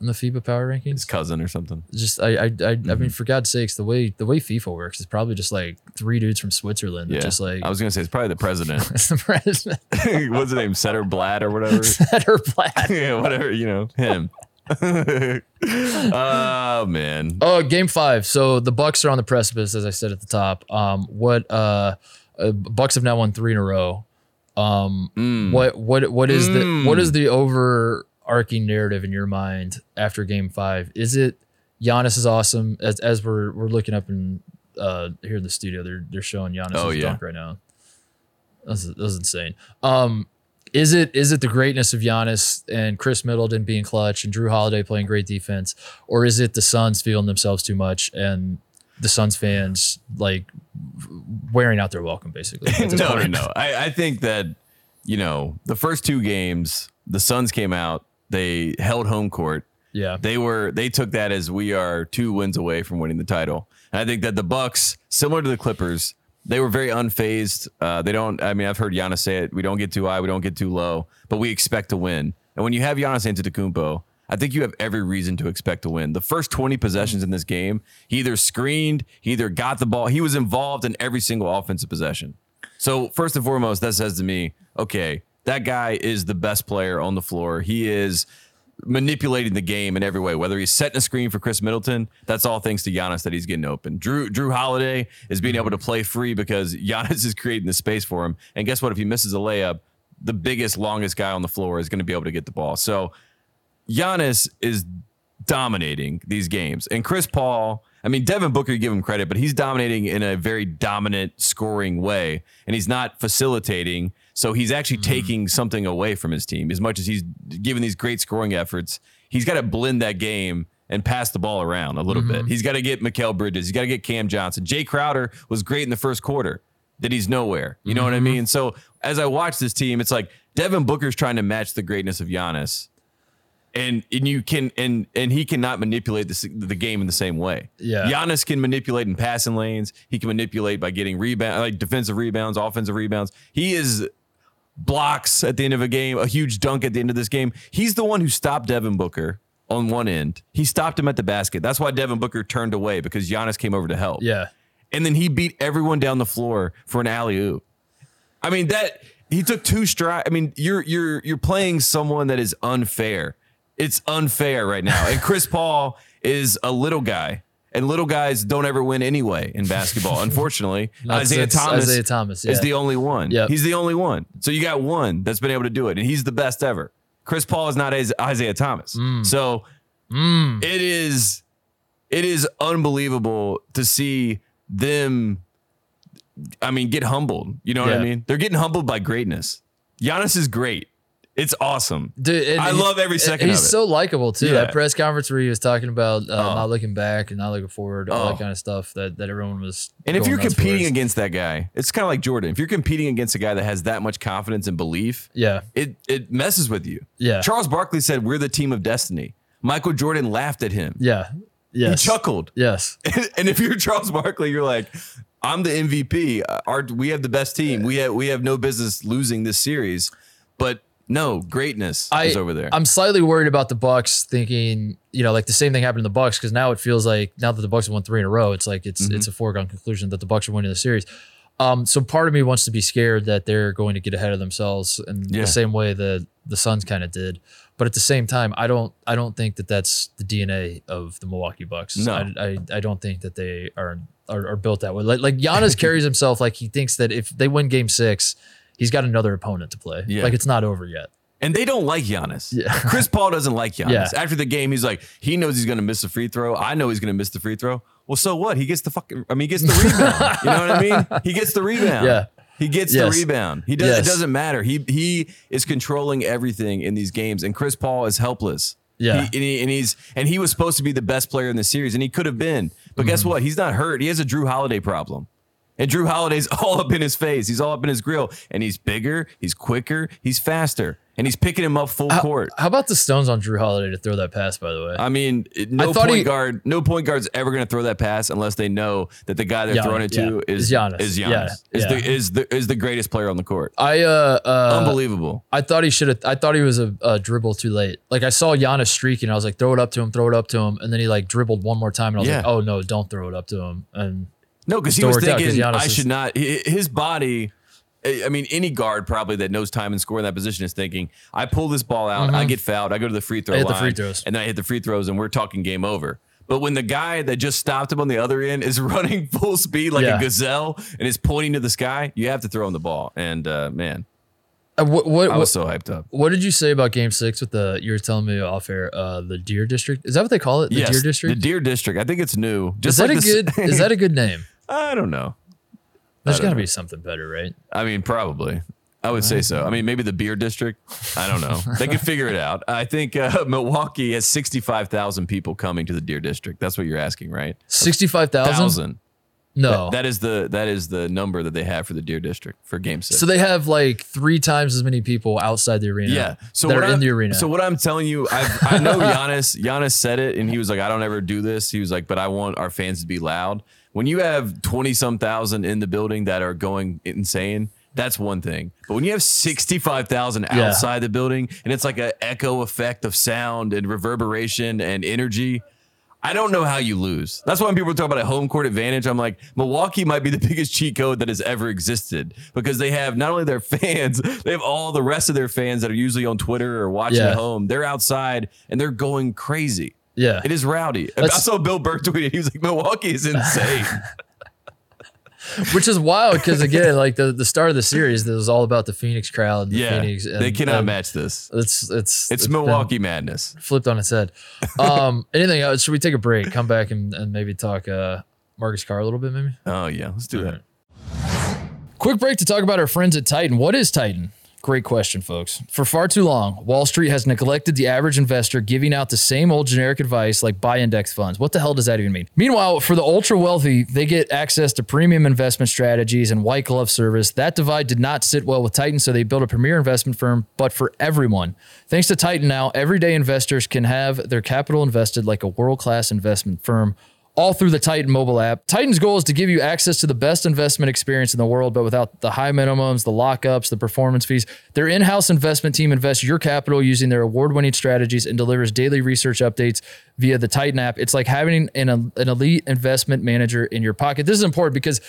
In the FIBA power rankings? his cousin or something. just I I I, I Mm-hmm. mean for God's sakes the way the way FIFA works is probably just like three dudes from Switzerland Yeah, just like I was gonna say it's probably the president. it's [laughs] the president [laughs] What's his name? Sepp Blatter or whatever. [laughs] plaid. yeah, whatever. You know him. oh man. Oh, game five. So the Bucks are on the precipice, as I said at the top. Um, what uh, uh Bucks have now won three in a row. Um, Mm. what what what is the Mm. what is the overarching narrative in your mind after game five? Is it Giannis is awesome as as we're we're looking up in uh here in the studio, they're they're showing Giannis Oh, yeah. dunk right now. That's that's insane. Um is it is it the greatness of Giannis and Khris Middleton being clutch and Jrue Holiday playing great defense, or is it the Suns feeling themselves too much and the Suns fans like wearing out their welcome basically? [laughs] no, no, no. I, I think that you know the first two games, the Suns came out. They held home court. Yeah, They were they took that as we are two wins away from winning the title. And I think that the Bucks, similar to the Clippers, they were very unfazed. Uh, they don't. I mean, I've heard Giannis say it. We don't get too high. We don't get too low. But we expect to win. And when you have Giannis Antetokounmpo, I think you have every reason to expect to win. The first 20 possessions in this game, he either screened, he either got the ball, he was involved in every single offensive possession. So first and foremost, that says to me, okay, that guy is the best player on the floor. He is manipulating the game in every way. Whether he's setting a screen for Khris Middleton, that's all thanks to Giannis that he's getting open. Jrue Jrue Holiday is being able to play free because [laughs] Giannis is creating the space for him. And guess what? If he misses a layup, the biggest, longest guy on the floor is going to be able to get the ball. So Giannis is dominating these games. And Chris Paul, I mean, Devin Booker, give him credit, but he's dominating in a very dominant scoring way. And he's not facilitating. So he's actually mm-hmm. taking something away from his team. As much as he's giving these great scoring efforts, he's got to blend that game and pass the ball around a little bit. Mm-hmm. He's got to get Mikal Bridges. He's got to get Cam Johnson. Jae Crowder was great in the first quarter. That he's nowhere. You know what I mm-hmm. mean? So as I watch this team, it's like Devin Booker's trying to match the greatness of Giannis and and you can and and he cannot manipulate the the game in the same way. Yeah. Giannis can manipulate in passing lanes. He can manipulate by getting rebound, like defensive rebounds, offensive rebounds. He is blocks at the end of a game, a huge dunk at the end of this game. He's the one who stopped Devin Booker on one end. He stopped him at the basket. That's why Devin Booker turned away because Giannis came over to help. yeah. And then he beat everyone down the floor for an alley oop. I mean that he took two strides. I mean you're you're you're playing someone that is unfair. It's unfair right now. And Chris Paul is a little guy. And little guys don't ever win anyway in basketball. [laughs] Unfortunately, That's- Isiah that's Thomas, Isiah Thomas, is the only one. Yep. He's the only one. So you got one that's been able to do it, and he's the best ever. Chris Paul is not Is- Isiah Thomas. Mm. So it is it is unbelievable to see them I mean get humbled. You know what I mean? They're getting humbled by greatness. Giannis is great. It's awesome. Dude, I love every second He's of it. so likable too. Yeah. That press conference where he was talking about uh, Oh. not looking back and not looking forward, all Oh. that kind of stuff that, that everyone was. And if you're competing against that guy, it's kind of like Jordan. If you're competing against a guy that has that much confidence and belief, yeah, it it messes with you. Yeah. Charles Barkley said, "We're the team of destiny." Michael Jordan laughed at him. yeah, yes, He chuckled. yes, [laughs] and if you're Charles Barkley, you're like, I'm the MVP. Our we have the best team. We have we have no business losing this series. But no, greatness I, is over there. I'm slightly worried about the Bucks thinking, you know, like the same thing happened to the Bucks because now it feels like now that the Bucks have won three in a row, it's like it's Mm-hmm. it's a foregone conclusion that the Bucks are winning the series. Um, so part of me wants to be scared that they're going to get ahead of themselves in Yeah. the same way that the Suns kind of did. But at the same time, I don't I don't think that that's the DNA of the Milwaukee Bucks. No. I, I, I don't think that they are, are are built that way. Like like Giannis [laughs] carries himself like he thinks that if they win Game Six, he's got another opponent to play. Yeah. Like it's not over yet. And they don't like Giannis. Yeah. [laughs] Chris Paul doesn't like Giannis. Yeah. After the game, he's like, he knows he's going to miss the free throw. I know he's going to miss the free throw. Well, so what? He gets the fucking. I mean, he gets the [laughs] rebound. you know what I mean? He gets the rebound. Yeah. He gets Yes. the rebound. He does. Yes. It doesn't matter. He he is controlling everything in these games, and Chris Paul is helpless. Yeah. He, and, he, and he's and he was supposed to be the best player in the series, and he could have been. But guess Mm-hmm. what? He's not hurt. He has a Jrue Holiday problem. And Jrue Holiday's [laughs] all up in his face. He's all up in his grill. And he's bigger, he's quicker, he's faster. And he's picking him up full court. How about the stones on Jrue Holiday to throw that pass? By the way, I mean, no I point he- guard, no point guard's ever going to throw that pass unless they know that the guy they're throwing it to yeah. is Is Giannis. Is Giannis. Yeah, Is yeah. the is the is the greatest player on the court. I uh, uh Unbelievable. I thought he should have. I thought he was a, a dribble too late. Like I saw Giannis streaking. I was like, throw it up to him, throw it up to him, and then he like dribbled one more time, and I was like, oh no, don't throw it up to him. And No, because he was out thinking Giannis I should not. His body. I I mean, any guard probably that knows time and score in that position is thinking, I pull this ball out, I get fouled, I go to the free throw Mm-hmm. The line, free throws. and then I hit the free throws, and we're talking game over. But when the guy that just stopped him on the other end is [laughs] running full speed like Yeah. a gazelle and is pointing to the sky, you have to throw him the ball. And uh, man, uh, what what I was so hyped up. what did you say about Game Six with the? You were telling me off air. Uh, the Deer District is that what they call it? The yes, Deer District. the Deer District. I think it's new. is Just that like a the s- good? is that a good [laughs] name? I don't know. There's got to be something better, right? I mean, probably. I would say so. I mean, maybe the beer district. I don't know. They could figure it out. I think uh, [laughs] Milwaukee has 65,000 people coming to the Deer District. That's what you're asking, right? Sixty-five thousand. Thousand. No. That is the that is the number that they have for the Deer District for Game Six. so they have like three times as many people outside the arena. yeah. So that what are in I'm- the arena. So what I'm telling you, I've, I know [laughs] Giannis. Giannis said it, and he was like, "I don't ever do this." He was like, "But I want our fans to be loud." When you have 20 some thousand in the building that are going insane. That's one thing. But when you have 65,000 Yeah. outside the building and it's like an echo effect of sound and reverberation and energy, I don't know how you lose. That's why when people talk about a home court advantage, I'm like, Milwaukee might be the [laughs] biggest cheat code that has ever existed because they have not only their [laughs] fans, they have all the rest of their fans that are usually on Twitter or watching Yeah. at home. They're outside and they're going crazy. yeah. It is rowdy. I saw Bill Burke tweeted. He was like, Milwaukee is [laughs] insane. Which is wild because again, like the, the start of the series, that was all about the Phoenix crowd. and the yeah. Phoenix, they cannot and match this. It's it's It's been Milwaukee madness. flipped on its head. [laughs] Um, anything else? Should we take a break? Come back and, and maybe talk uh, Marcus Carr a little bit, maybe. Oh, yeah. Let's do that. Quick break to talk about our friends at Titan. What is Titan? Great question, folks. For far too long, Wall Street has neglected the average investor, giving out the same old generic advice like buy index funds. What the hell does that even mean? Meanwhile, for the ultra wealthy, they get access to premium investment strategies and white glove service. That divide did not sit well with Titan, so they built a premier investment firm, but for everyone. Thanks to Titan now, everyday investors can have their capital invested like a world class investment firm all through the Titan mobile app. Titan's goal is to give you access to the best investment experience in the world, but without the high minimums, the lockups, the performance fees. Their in house investment team invests your capital using their award winning strategies and delivers daily research updates via the Titan app. It's like having an, an elite investment manager in your pocket. This is important because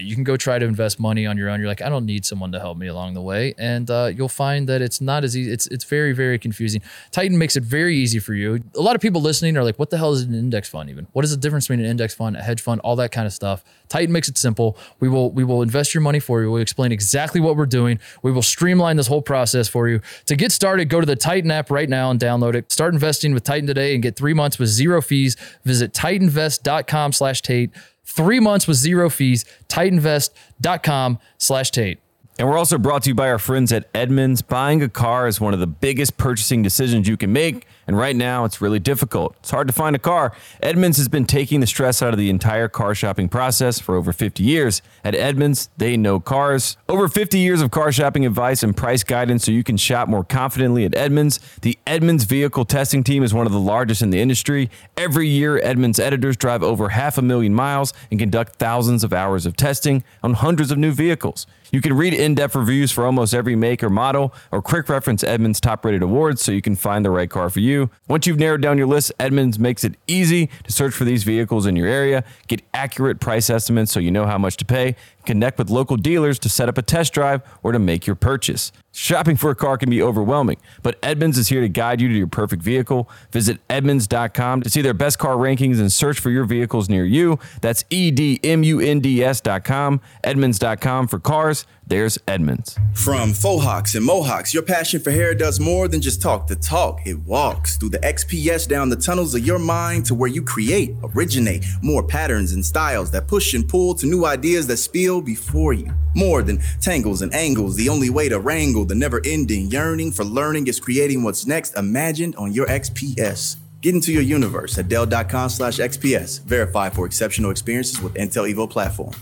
you can go try to invest money on your own. You're like, I don't need someone to help me along the way, and uh, you'll find that it's not as easy. It's it's very very confusing. Titan makes it very easy for you. A lot of people listening are like, what the hell is an index fund even? What is the difference between an index fund, a hedge fund, all that kind of stuff? Titan makes it simple. We will we will invest your money for you. We'll explain exactly what we're doing. We will streamline this whole process for you. To get started, go to the Titan app right now and download it. Start investing with Titan today and get three months with zero fees. Visit titanvest.com slash Tate. Three months with zero fees. Titanvest.com slash Tate. And we're also brought to you by our friends at Edmunds. Buying a car is one of the biggest purchasing decisions you can make. And right now, it's really difficult. It's hard to find a car. Edmunds has been taking the stress out of the entire car shopping process for over 50 years. At Edmunds, they know cars. Over 50 years of car shopping advice and price guidance so you can shop more confidently at Edmunds. The Edmunds vehicle testing team is one of the largest in the industry. Every year, Edmunds editors drive over half a million miles and conduct thousands of hours of testing on hundreds of new vehicles. You can read in depth reviews for almost every make or model, or quick reference Edmunds' top rated awards so you can find the right car for you. Once you've narrowed down your list, Edmunds makes it easy to search for these vehicles in your area, get accurate price estimates so you know how much to pay, connect with local dealers to set up a test drive or to make your purchase. Shopping for a car can be overwhelming, but Edmunds is here to guide you to your perfect vehicle. Visit Edmunds.com to see their best car rankings and search for your vehicles near you. That's E D M U N D S.com. Edmunds.com for cars. There's Edmunds. From faux hawks and mohawks, your passion for hair does more than just talk the talk. It walks through the XPS down the tunnels of your mind to where you create, originate more patterns and styles that push and pull to new ideas that spill before you. More than tangles and angles, the only way to wrangle the never ending yearning for learning is creating what's next imagined on your XPS. Get into your universe at Dell.com slash XPS. Verify for exceptional experiences with Intel Evo platform.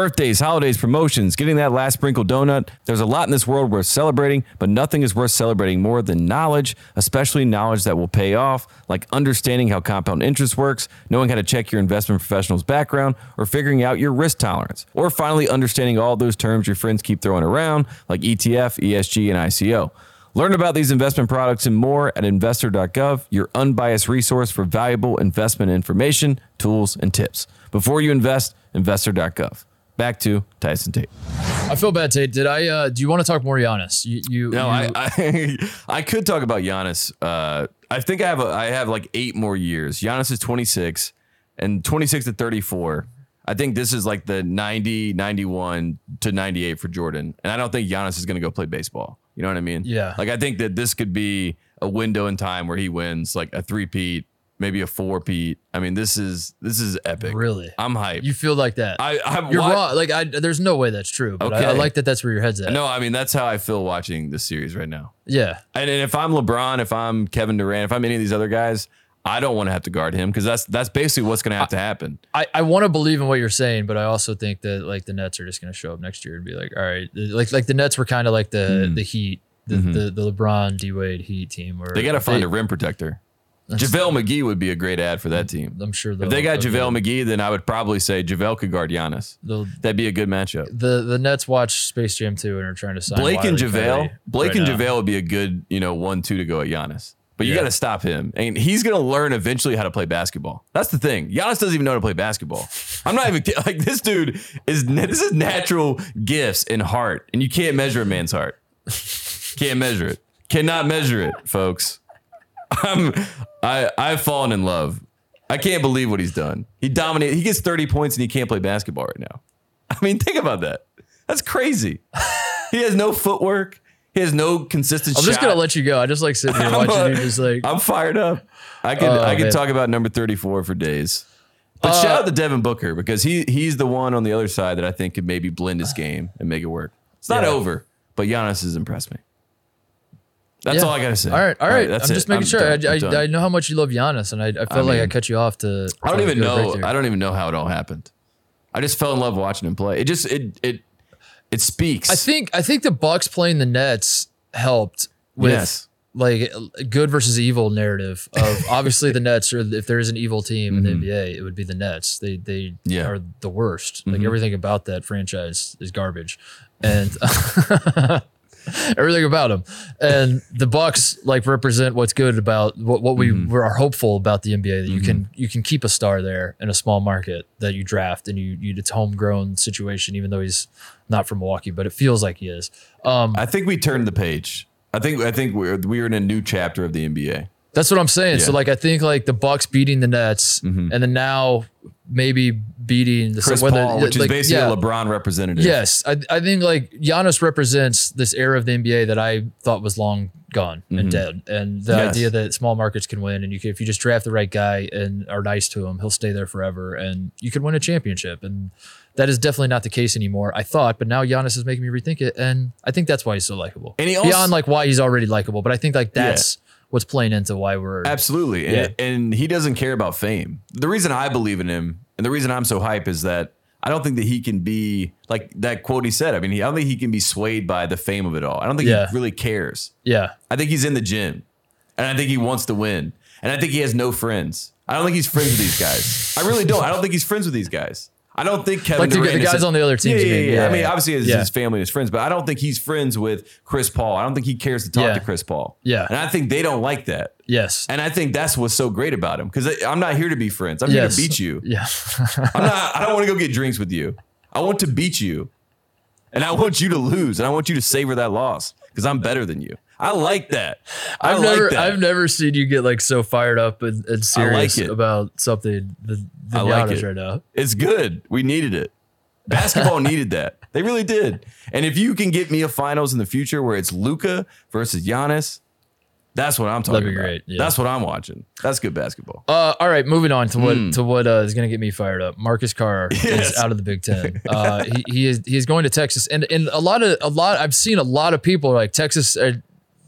Birthdays, holidays, promotions, getting that last sprinkle donut. There's a lot in this world worth celebrating, but nothing is worth celebrating more than knowledge, especially knowledge that will pay off, like understanding how compound interest works, knowing how to check your investment professional's background, or figuring out your risk tolerance, or finally understanding all those terms your friends keep throwing around, like ETF, ESG, and ICO. Learn about these investment products and more at investor.gov, your unbiased resource for valuable investment information, tools, and tips. Before you invest, investor.gov. Back to Tyson Tate. I feel bad, Tate. Did I? Uh, do you want to talk more Giannis? You, you No, you- I, I [laughs] I could talk about Giannis. Uh, I think I have a, I have like eight more years. Giannis is 26 and 26 to 34. I think this is like the 90, 91 to 98 for Jordan. And I don't think Giannis is going to go play baseball. You know what I mean? Yeah. Like I think that this could be a window in time where he wins like a three-peat, maybe a four-peat. I mean, this is this is epic. Really? I'm hyped. you feel like that? I, I'm You're wrong. Like, I, there's no way that's true. But I, I like that. That's where your head's at. No, I mean that's how I feel watching this series right now. Yeah. And, and if I'm LeBron, if I'm Kevin Durant, if I'm any of these other guys, I don't want to have to guard him because that's that's basically what's going to have to happen. I, I want to believe in what you're saying, but I also think that like the Nets are just going to show up next year and be like, all right, like like the Nets were kind of like the the Heat, the, the the LeBron D Wade Heat team. Where Mm-hmm. They got to find a rim protector. JaVale McGee would be a great ad for that team. I'm sure If they got JaVale McGee, then I would probably say JaVale could guard Giannis. That'd be a good matchup. the the Nets watch Space Jam 2 and are trying to sign Blake and JaVale, Blake right and now. JaVale would be a good, you know, one-two to go at Giannis. But you Yeah. got to stop him, and he's going to learn eventually how to play basketball. That's the thing. Giannis doesn't even know how to play basketball. I'm not even [laughs] like this dude is. This is natural gifts and heart, and you can't measure a man's heart. Can't measure it. Cannot measure it, folks. I'm. I I've fallen in love. I can't believe what he's done. He dominated. He gets 30 points and he can't play basketball right now. I mean, think about that. That's crazy. He has no footwork. He has no consistent. I'm just shot. gonna let you go. I just like sitting here [laughs] watching uh, you just like I'm fired up. I could Oh, I could man. talk about number 34 for days. But Uh, shout out to Devin Booker because he he's the one on the other side that I think could maybe blend his game and make it work. It's not Yeah. over, but Giannis has impressed me. That's Yeah. all I gotta say. All right, all right. that's I'm it. just making sure. I'm I, done. I, I know how much you love Giannis, and I, I felt like I cut you off to. I don't even right know. I don't even know how it all happened. I just fell in love watching him play. It just it it it speaks. I think I think the Bucks playing the Nets helped with Yes. like good versus evil narrative of [laughs] obviously the Nets or if there is an evil team in the Mhm. NBA, it would be the Nets. They they Yeah. are the worst. Like Mhm. everything about that franchise is garbage, and [laughs] [laughs] everything about him. And the Bucks like represent what's good about what, what we Mm-hmm. were are hopeful about the NBA that you can you can keep a star there in a small market that you draft and you you it's homegrown situation even though he's not from Milwaukee, but it feels like he is. Um, I think we turned the page. I think I think we're we're in a new chapter of the NBA. That's what I'm saying. So Yeah. Mm-hmm. like I think like the Bucks beating the Nets and then now maybe beating the Chris whether- Paul, which like, is basically yeah. a LeBron representative. Yes, I, I think like Giannis represents this era of the NBA that I thought was long gone and Mhm. dead, and the Yes. idea that small markets can win, and you can if you just draft the right guy and are nice to him, he'll stay there forever, and you can win a championship. And that is definitely not the case anymore. I thought, but now Giannis is making me rethink it, and I think that's why he's so likable. And he also- beyond like why he's already likable, but I think like that's what's playing into why we're Absolutely. Yeah. And, and he doesn't care about fame. The reason I believe in him and the reason I'm so hype is that I don't think that he can be like that quote he said. I mean, he, I don't think he can be swayed by the fame of it all. I don't think Yeah. he really cares. yeah. I think he's in the gym and I think he wants to win. And I think he has no friends. I don't think he's friends with these guys. I really don't. I don't think he's friends with these guys. I don't think Kevin Like the- Durant the is- guys on the other teams, Yeah, yeah, yeah. Yeah, I mean, obviously his, Yeah. his family and his friends, but I don't think he's friends with Chris Paul. I don't think he cares to talk to Chris Paul. Yeah. And I think they don't like that. Yes. And I think that's what's so great about him because I'm not here to be friends. I'm Yes. here to beat you. Yeah. [laughs] I'm not. I don't want to go get drinks with you. I want to beat you. and I want you to lose, and I want you to savor that loss because I'm better than you. I like that. I I've like never, that. I've never seen you get like so fired up and, and serious it. about something than, I like it. right now. It's good. We needed it. Basketball [laughs] needed that. They really did. And if you can get me a finals in the future where it's Luka versus Giannis, that's what I'm talking That'd be about. great, yeah. That's what I'm watching. That's good basketball. Uh, all right, moving on to what to what uh, is going to get me fired up. Marcus Carr [laughs] is out of the Big Ten. [laughs] Uh, he, he is he is going to Texas, and and a lot of a lot. I've seen a lot of people like Texas.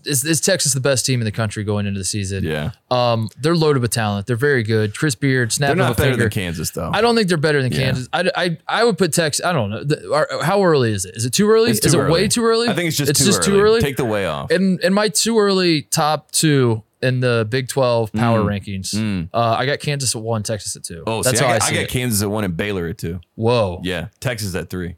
Is, is Texas the best team in the country going into the season? Yeah. Um, they're loaded with talent. They're very good. Chris Beard, snap They're not better finger. than Kansas, though. I don't think they're better than Yeah. Kansas. I, I, I would put Texas. I don't know. The- are- how early is it? Is it too early? It's is too it way too early? I think it's just, it's too, just early. too early. Take the way off. in in my too early top two in the Big Twelve power Mm. rankings, Mm. uh, I got Kansas at one, Texas at two. oh, that's see, how I, I, got, I see got. Kansas at one and Baylor at two. Whoa, Yeah. Texas at three.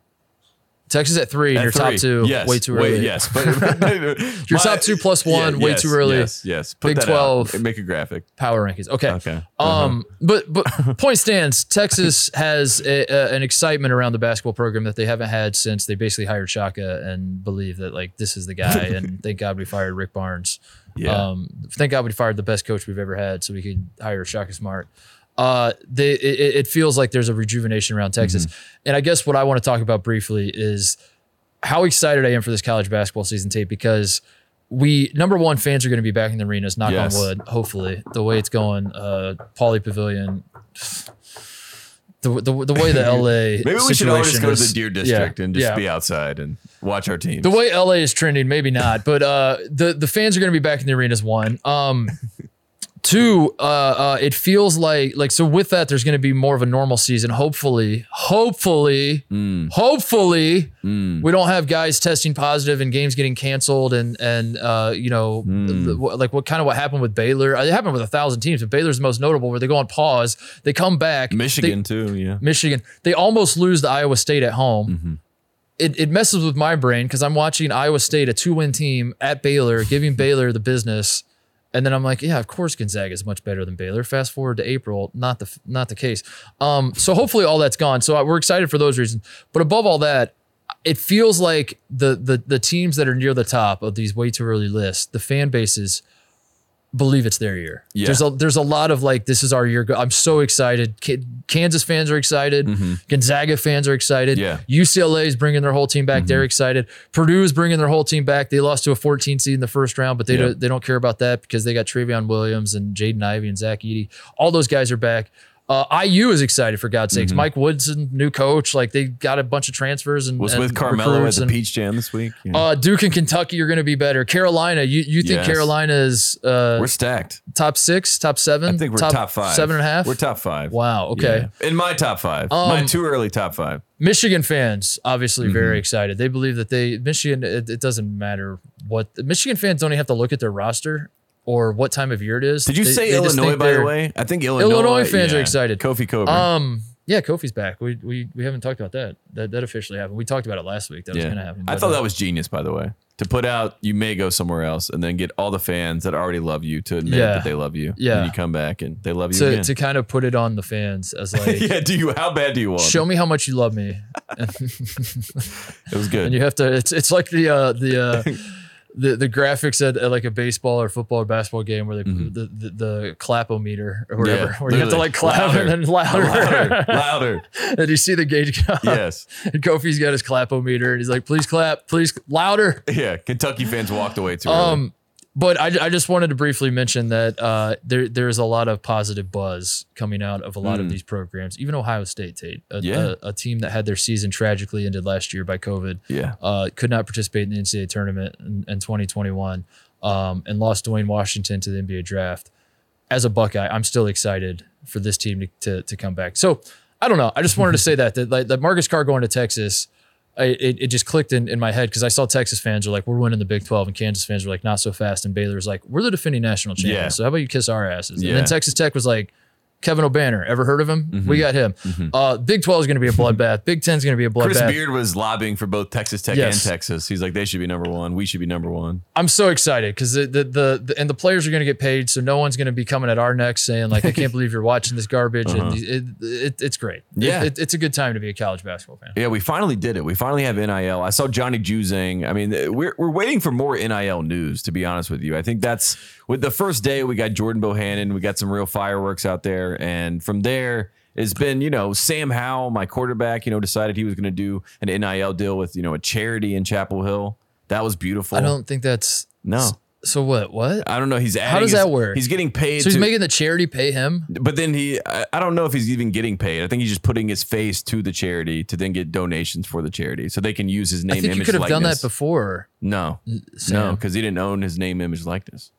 Texas at three, and At your top two, Yes. way too Wait, early. yes. [laughs] But Your top two plus one, way yes, too early. Yes. Yes. Put Big that 12. Out. Make a graphic. power rankings. Okay. Okay. Uh-huh. Um, but but [laughs] point stands, Texas has a, a- an excitement around the basketball program that they haven't had since they basically hired Shaka and believe that like this is the guy. [laughs] and thank God we fired Rick Barnes. Yeah. Um, thank God we fired the best coach we've ever had, so we could hire Shaka Smart. Uh, they it, it feels like there's a rejuvenation around Texas, Mm-hmm. and I guess what I want to talk about briefly is how excited I am for this college basketball season, Tate, because we number one fans are going to be back in the arenas. Knock Yes. on wood. Hopefully, the way it's going, uh, Pauley Pavilion. The, the, the way the LA [laughs] Maybe we should situation go to the Deer District yeah, and just yeah. be outside and watch our teams. The way LA is trending, maybe not, but uh, the the fans are going to be back in the arenas. One, um, [laughs] two, uh, uh, it feels like like so. With that, there's going to be more of a normal season. Hopefully, hopefully, Mm. hopefully, we don't have guys testing positive and games getting canceled and and uh, you know Mm. the- like what kind of what happened with Baylor. It happened with a thousand teams, but Baylor's the most notable where they go on pause, they come back, they- Michigan too, yeah. Michigan. They almost lose to Iowa State at home. Mm-hmm. It, it messes with my brain because I'm watching Iowa State, a two win team at Baylor, giving Baylor the business. And then I'm like, yeah, of course Gonzaga is much better than Baylor. Fast forward to April, not the not the case. Um, so hopefully all that's gone. So we're excited for those reasons. But above all that, it feels like the the the teams that are near the top of these way too early lists, the fan bases believe it's their year. Yeah. There's a there's a lot of like this is our year. I'm so excited. Kansas fans are excited. Mm-hmm. Gonzaga fans are excited. Yeah. UCLA is bringing their whole team back. Mm-hmm. They're excited. Purdue is bringing their whole team back. They lost to a 14 seed in the first round, but they Yeah. don't they don't care about that because they got Trevion Williams and Jaden Ivey and Zach Edey. All those guys are back. Uh, IU is excited for God's sakes. Mike Woodson, new coach, like they got a bunch of transfers and Was and with Carmelo at the and- Peach Jam this week. Yeah. uh, Duke and Kentucky are going to be better. Carolina, you you think Yes. Carolina is uh, we're stacked. top six, top seven? I think we're top, five. seven and a half. We're top five. Wow. Okay. Yeah. In my top five. my Um, too early top five. Michigan fans obviously Mm-hmm. very excited. They believe that they Michigan. It, it doesn't matter what Michigan fans don't even have to look at their roster or what time of year it is. Did you They- say they Illinois, by the way? I think Illinois. Illinois fans are excited. Kofi Cockburn. Um. Yeah, Kofi's back. We, we we haven't talked about that. That that officially happened. We talked about it last week. That was going to happen. I thought uh, that was genius, by the way. To put out, you may go somewhere else and then get all the fans that already love you to admit Yeah. that they love you. Yeah. And you come back and they love you to again. to kind of put it on the fans as [laughs] like. yeah. Do you? How bad do you want? Show me how much you love me. [laughs] It was good. and you have to it's it's like the uh the uh [laughs] the, the graphics at, at like a baseball or football or basketball game where they the, the the clapometer or whatever Mm-hmm. Yeah, where you have to like clap Louder. and then louder, louder, louder. [laughs] and you see the gauge go. Yes. and Kofi's got his clapometer and he's like please clap please louder Yeah. Kentucky fans walked away too early. um but I, I just wanted to briefly mention that uh, there there's a lot of positive buzz coming out of a lot of Mm. these programs. Even Ohio State, Tate, a, Yeah. a, a team that had their season tragically ended last year by COVID, Yeah. uh, could not participate in the NCAA tournament in, in 2021, um, and lost Duane Washington to the NBA draft. As a Buckeye, I'm still excited for this team to, to, to come back. So I don't know. I just wanted to [laughs] say that that like that Marcus Carr going to Texas. I, it, it just clicked in, in my head because I saw Texas fans are like, we're winning the Big 12, and Kansas fans were like, not so fast. And Baylor's like, we're the defending national champions. Yeah. So how about you kiss our asses? And Yeah. then Texas Tech was like, Kevin Obanor. Ever heard of him? We got him. Uh, Big 12 is going to be a bloodbath. Big 10 is going to be a bloodbath. Chris. Beard was lobbying for both Texas Tech Yes. and Texas. He's like, they should be number one. We should be number one. I'm so excited because the, the, the, the- and the players are going to get paid, so no one's going to be coming at our necks saying like, I can't believe you're watching this garbage. And it, it, it's great. Uh-huh. Yeah. It- it's a good time to be a college basketball fan. Yeah, we finally did it. We finally have NIL. I saw Johnny Juzang. I mean, we're we're waiting for more NIL news. To be honest with you, I think that's with the first day we got Jordan Bohannon. We got some real fireworks out there, and from there it's been you know Sam Howell, my quarterback. You know, decided he was going to do an NIL deal with you know a charity in Chapel Hill. That was beautiful. I don't think that's no. So what? What? I don't know. He's adding How does his- that work? He's getting paid. So he's to- making the charity pay him. but then he, I, I don't know if he's even getting paid. I think he's just putting his face to the charity to then get donations for the charity, so they can use his name. I think you could have done that before. No, no, because he didn't own his name, image, likeness.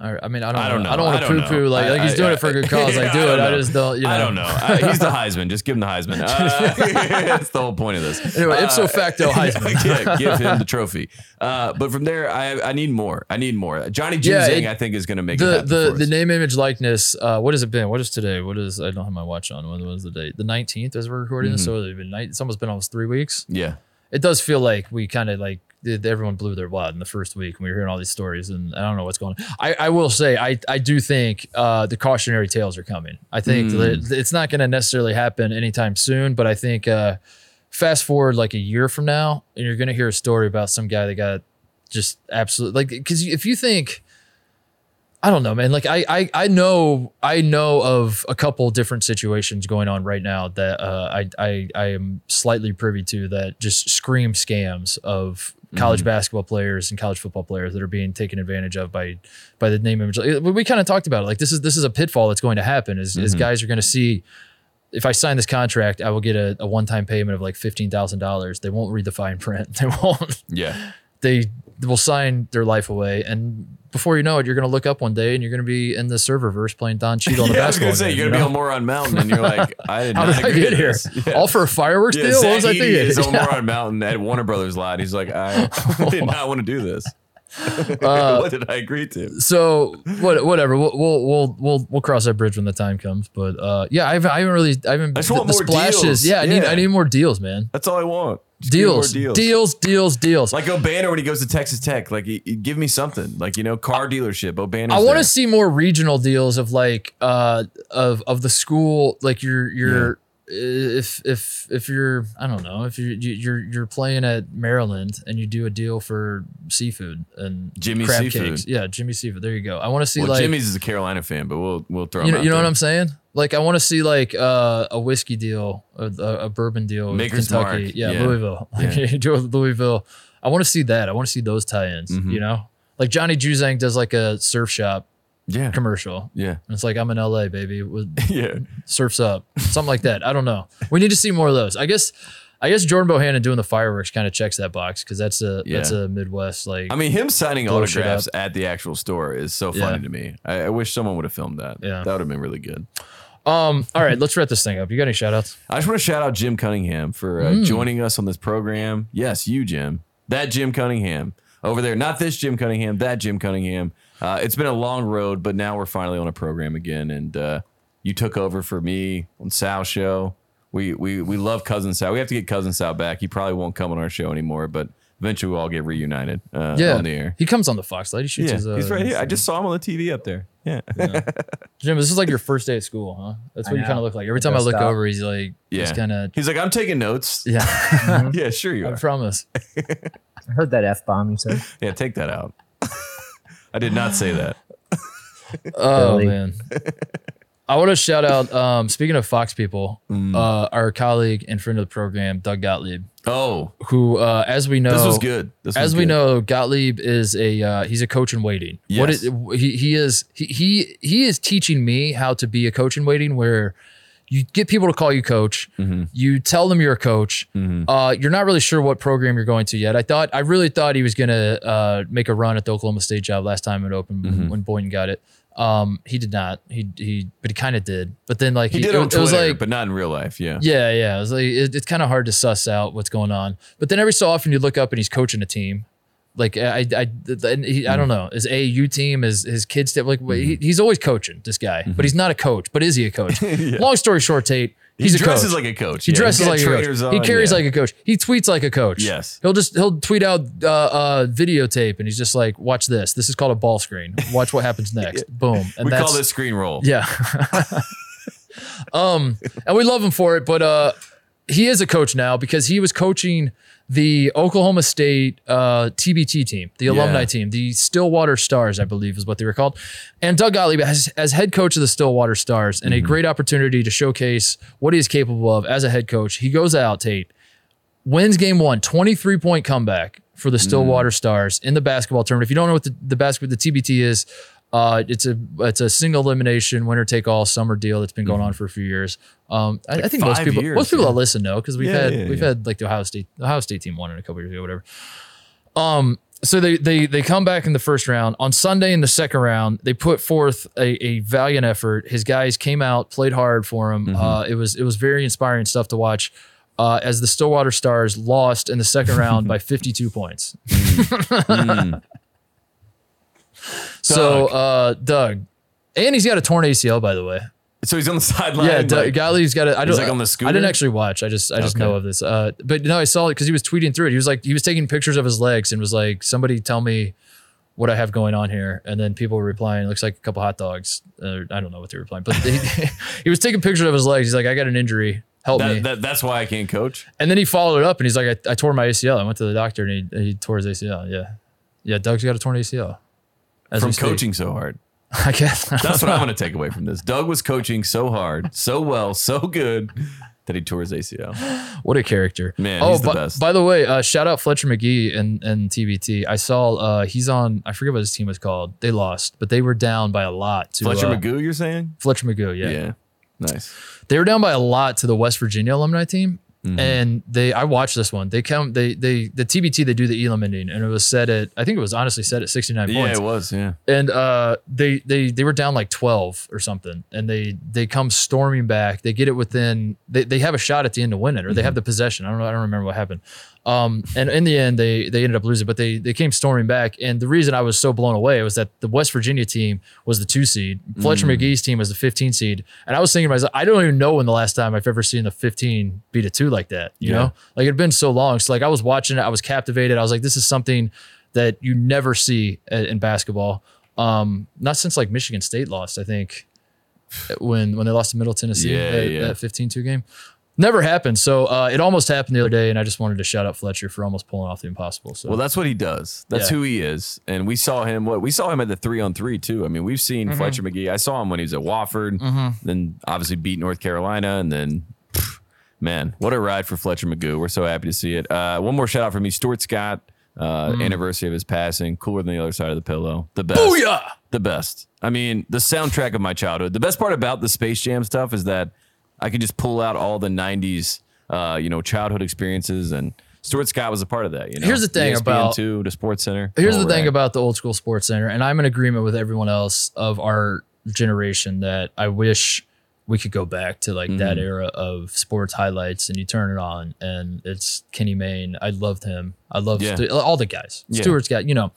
I mean, I don't. I don't know. I don't want to poo poo like, like he's doing I- it for a good [laughs] cause. I do I it. don't I just don't. You know. I don't know. I, he's the Heisman. Just give him the Heisman. [laughs] Uh, [laughs] that's the whole point of this. Anyway, Uh, ipso facto Heisman. yeah, give him the trophy. Uh, but from there, I I need more. I need more. Johnny Yeah, Juzang, it- I think, is going to make it the the the name image likeness. Uh, what has it been? What is today? What is? I don't have my watch on. When was the date? The nineteenth as we're recording this. Mm-hmm. So it's been. It's almost been almost three weeks. Yeah. It does feel like we kind of like everyone blew their wad in the first week. and We were hearing all these stories, and I don't know what's going on. I, I will say, I I do think uh, the cautionary tales are coming. I think that it's not going to necessarily happen anytime soon, but I think uh, fast forward like a year from now, and you're going to hear a story about some guy that got just absolutely like because if you think I don't know, man. Like I, I, I know, I know of a couple different situations going on right now that uh, I, I, I am slightly privy to that just scream scams of college Mm-hmm. basketball players and college football players that are being taken advantage of by, by the name image. We, kind of talked about it. Like this is this is a pitfall that's going to happen. Is, Mm-hmm. is guys are going to see. If I sign this contract, I will get a, a one-time payment of like fifteen thousand dollars. They won't read the fine print. [laughs] They won't Yeah. they will sign their life away. And before you know it, you're going to look up one day and you're going to be in the serververse playing Don [laughs] Cheadle on the Yeah, I was basketball gonna say game, you're gonna be know? on Moron Mountain, and you're like, I did [laughs] How not did I get to here? Yeah. [laughs] All for a fireworks Yeah, deal? What was I Zach thinking? is on Yeah. Moron Mountain at Warner Brothers lot. He's like, I did not want to do this. [laughs] Uh, what did I agree to? So what, whatever. We'll, we'll we'll we'll we'll cross that bridge when the time comes. But uh, yeah, I haven't, I haven't really I haven't I just the, want the more splashes. deals. Yeah, I need Yeah. I need more deals, man. That's all I want. Just give me more Deals, deals, deals, deals. Like Obanor when he goes to Texas Tech. Like, he, he- give me something. Like, you know, car dealership. Obanor. I want to see more regional deals of like uh of of the school like your your if if if you're I don't know if you're you- you're you're playing at Maryland and you do a deal for seafood and Jimmy crab Seafood. cakes yeah Jimmy seafood there you go I want to see Well, like Jimmy's is a Carolina fan, but we'll we'll throw. you know you know what. I'm saying like I want to see like uh, a whiskey deal a, a, bourbon deal with Maker's Kentucky Mark. yeah, Yeah. Louisville [laughs] like Yeah. you do with Louisville I want to see that I want to see those tie-ins Mm-hmm. you know like Johnny Juzang does like a surf shop Yeah. commercial Yeah. and it's like I'm in LA, baby. [laughs] Yeah. surfs up, something like that. I don't know. We need to see more of those. I guess. I guess Jordan Bohannon doing the fireworks kind of checks that box because that's a that's a Midwest like. I mean, him signing autographs at the actual store is so funny Yeah. to me. I, I wish someone would have filmed that. Yeah. That would have been really good. um. All right, let's wrap this thing up. You got any shout outs? I just want to shout out Jim Cunningham for uh, Mm. joining us on this program. Yes, you, Jim. That Jim Cunningham over there. Not this Jim Cunningham, that Jim Cunningham. Uh, it's been a long road, but now we're finally on a program again. And uh, you took over for me on Sal's show. We, we, we love Cousin Sal. We have to get Cousin Sal back. He probably won't come on our show anymore, but eventually we'll all get reunited uh, Yeah, on the air. he comes on the Fox Light. He shoots Yeah, his. Uh, he's right here. I just saw him on the TV up there. Yeah. [laughs] Jim, this is like your first day at school, huh? That's what you kind of look like. Every time I look up. over, he's like, Yeah. he's kind of. He's like, I'm taking notes. Yeah, [laughs] Yeah, sure you I are. I promise. I heard that f bomb you said. [laughs] Yeah, take that out. I did not say that. [laughs] Oh Billy. man. I want to shout out. Um, speaking of Fox people, Mm. uh, our colleague and friend of the program, Doug Gottlieb, Oh, who, uh, as we know, this was good. This was as we know, Gottlieb is a uh, he's a coach in waiting. What Yes. is, he he is he, he he is teaching me how to be a coach in waiting, where you get people to call you coach, Mm-hmm. you tell them you're a coach. Uh, you're not really sure what program you're going to yet. I thought I really thought he was gonna uh, make a run at the Oklahoma State job last time it opened Mm-hmm. when Boynton got it. Um, he did not. He he, but he kind of did. But then like He did it, on it Twitter, was like but not in real life. Yeah. yeah, yeah. It was like it, it's kind of hard to suss out what's going on. But then every so often you look up and he's coaching a team. Like I, I, and he, I don't know. His AU team, his his kids, like he, he's always coaching this guy, but he's not a coach. But is he a coach? [laughs] Long story short, Tate, He he's a dresses coach. like a coach. He Yeah, dresses he's got like a coach. trainers he on, carries yeah. like a coach. He tweets like a coach. Yes. He'll just he'll tweet out uh, uh, videotape, and he's just like, "Watch this. This is called a ball screen. Watch what happens [laughs] next. Boom." And we that's, call this screen roll. yeah. [laughs] um, and we love him for it, but uh, he is a coach now because he was coaching the Oklahoma State uh, TBT team, the alumni team, the Stillwater Stars, I believe is what they were called. And Doug Gottlieb, as, as head coach of the Stillwater Stars, and a great opportunity to showcase what he is capable of as a head coach, he goes out, Tate, wins game one, 23 point comeback for the Stillwater Stars in the basketball tournament. If you don't know what the, the basketball, the TBT is, uh, it's a it's a single elimination winner take all summer deal that's been going on for a few years. Um, I, I think most people years, most people yeah. that listen know because we've Yeah, had yeah, we've had like the Ohio State the Ohio State team won it a couple years ago, whatever. Um, so they they they come back in the first round. On Sunday in the second round, they put forth a, a valiant effort. His guys came out, played hard for him. Uh, it was it was very inspiring stuff to watch. Uh, as the Stillwater Stars lost in the second round by [laughs] 52 points. [laughs] So uh, Doug, and he's got a torn ACL by the way. So he's on the [laughs] sideline. Yeah, like- Gottlieb's got. A, I He's, don't. like, on the I didn't actually watch. I just. I just Okay. know of this. Uh, but no, I saw it because he was tweeting through it. He was like, he was taking pictures of his legs and was like, "Somebody tell me what I have going on here." And then people were replying, "Looks like a couple hot dogs." Uh, I don't know what they were replying, but he, [laughs] he was taking pictures of his legs. He's like, "I got an injury. Help me." that, that, that's why I can't coach. and then he followed it up and he's like, I, I tore my ACL. I went to the doctor and he, he tore his ACL. Yeah, yeah. Doug's got a torn ACL. As From coaching so hard. [laughs] I guess. That's what I'm going to take away from this. Doug was coaching so hard, so well, so good that he tore his ACL. What a character. Man, oh, he's the by, best. by the way, uh, shout out Fletcher Magee and, and TBT. I saw uh, he's on, I forget what his team was called. They lost, but they were down by a lot to Fletcher uh, Magoo, you're saying? Fletcher Magoo, yeah. Yeah. Nice. They were down by a lot to the West Virginia alumni team. Mm-hmm. And they, I watched this one. They come, they, they, the TBT, they do the Elam ending, and it was set at, I think it was honestly set at 69 Yeah, points. Yeah, it was. Yeah. and uh, they they they were down like twelve or something, and they they come storming back. They get it within. They, they have a shot at the end to win it, or they have the possession. I don't know. I don't remember what happened. Um, and in the end, they they ended up losing, but they they came storming back. And the reason I was so blown away was that the West Virginia team was the two seed, Fletcher Magee's team was the fifteen seed, and I was thinking to myself, I don't even know when the last time I've ever seen the fifteen beat a two like that. You Yeah. know, like it had been so long. So like I was watching it, I was captivated. I was like, this is something that you never see uh, in basketball. Um, not since like Michigan State lost, I think, when when they lost to Middle Tennessee Yeah, that, yeah. that 15-2 game. Never happened. So uh, it almost happened the other day, and I just wanted to shout out Fletcher for almost pulling off the impossible. So Well, that's what he does. That's Yeah. who he is. And we saw him. What we saw him at the three on three too. I mean, we've seen Mm-hmm. Fletcher Magee. I saw him when he was at Wofford. Then obviously beat North Carolina, and then. Man, what a ride for Fletcher Magoo. We're so happy to see it. Uh, one more shout out for me. Stuart Scott, uh, Mm. anniversary of his passing. Cooler than the other side of the pillow. The best. Booyah! The best. I mean, the soundtrack of my childhood. The best part about the Space Jam stuff is that I can just pull out all the 90s, uh, you know, childhood experiences. And Stuart Scott was a part of that. You know, Here's the thing about- to the Sports Center. Here's the thing about the old school sports center, and I'm in agreement with everyone else of our generation that I wish we could go back to like that Mm-hmm. era of sports highlights and you turn it on and it's Kenny Mayne. I loved him. I loved Yeah. All the guys. Yeah. Stuart Scott, you know,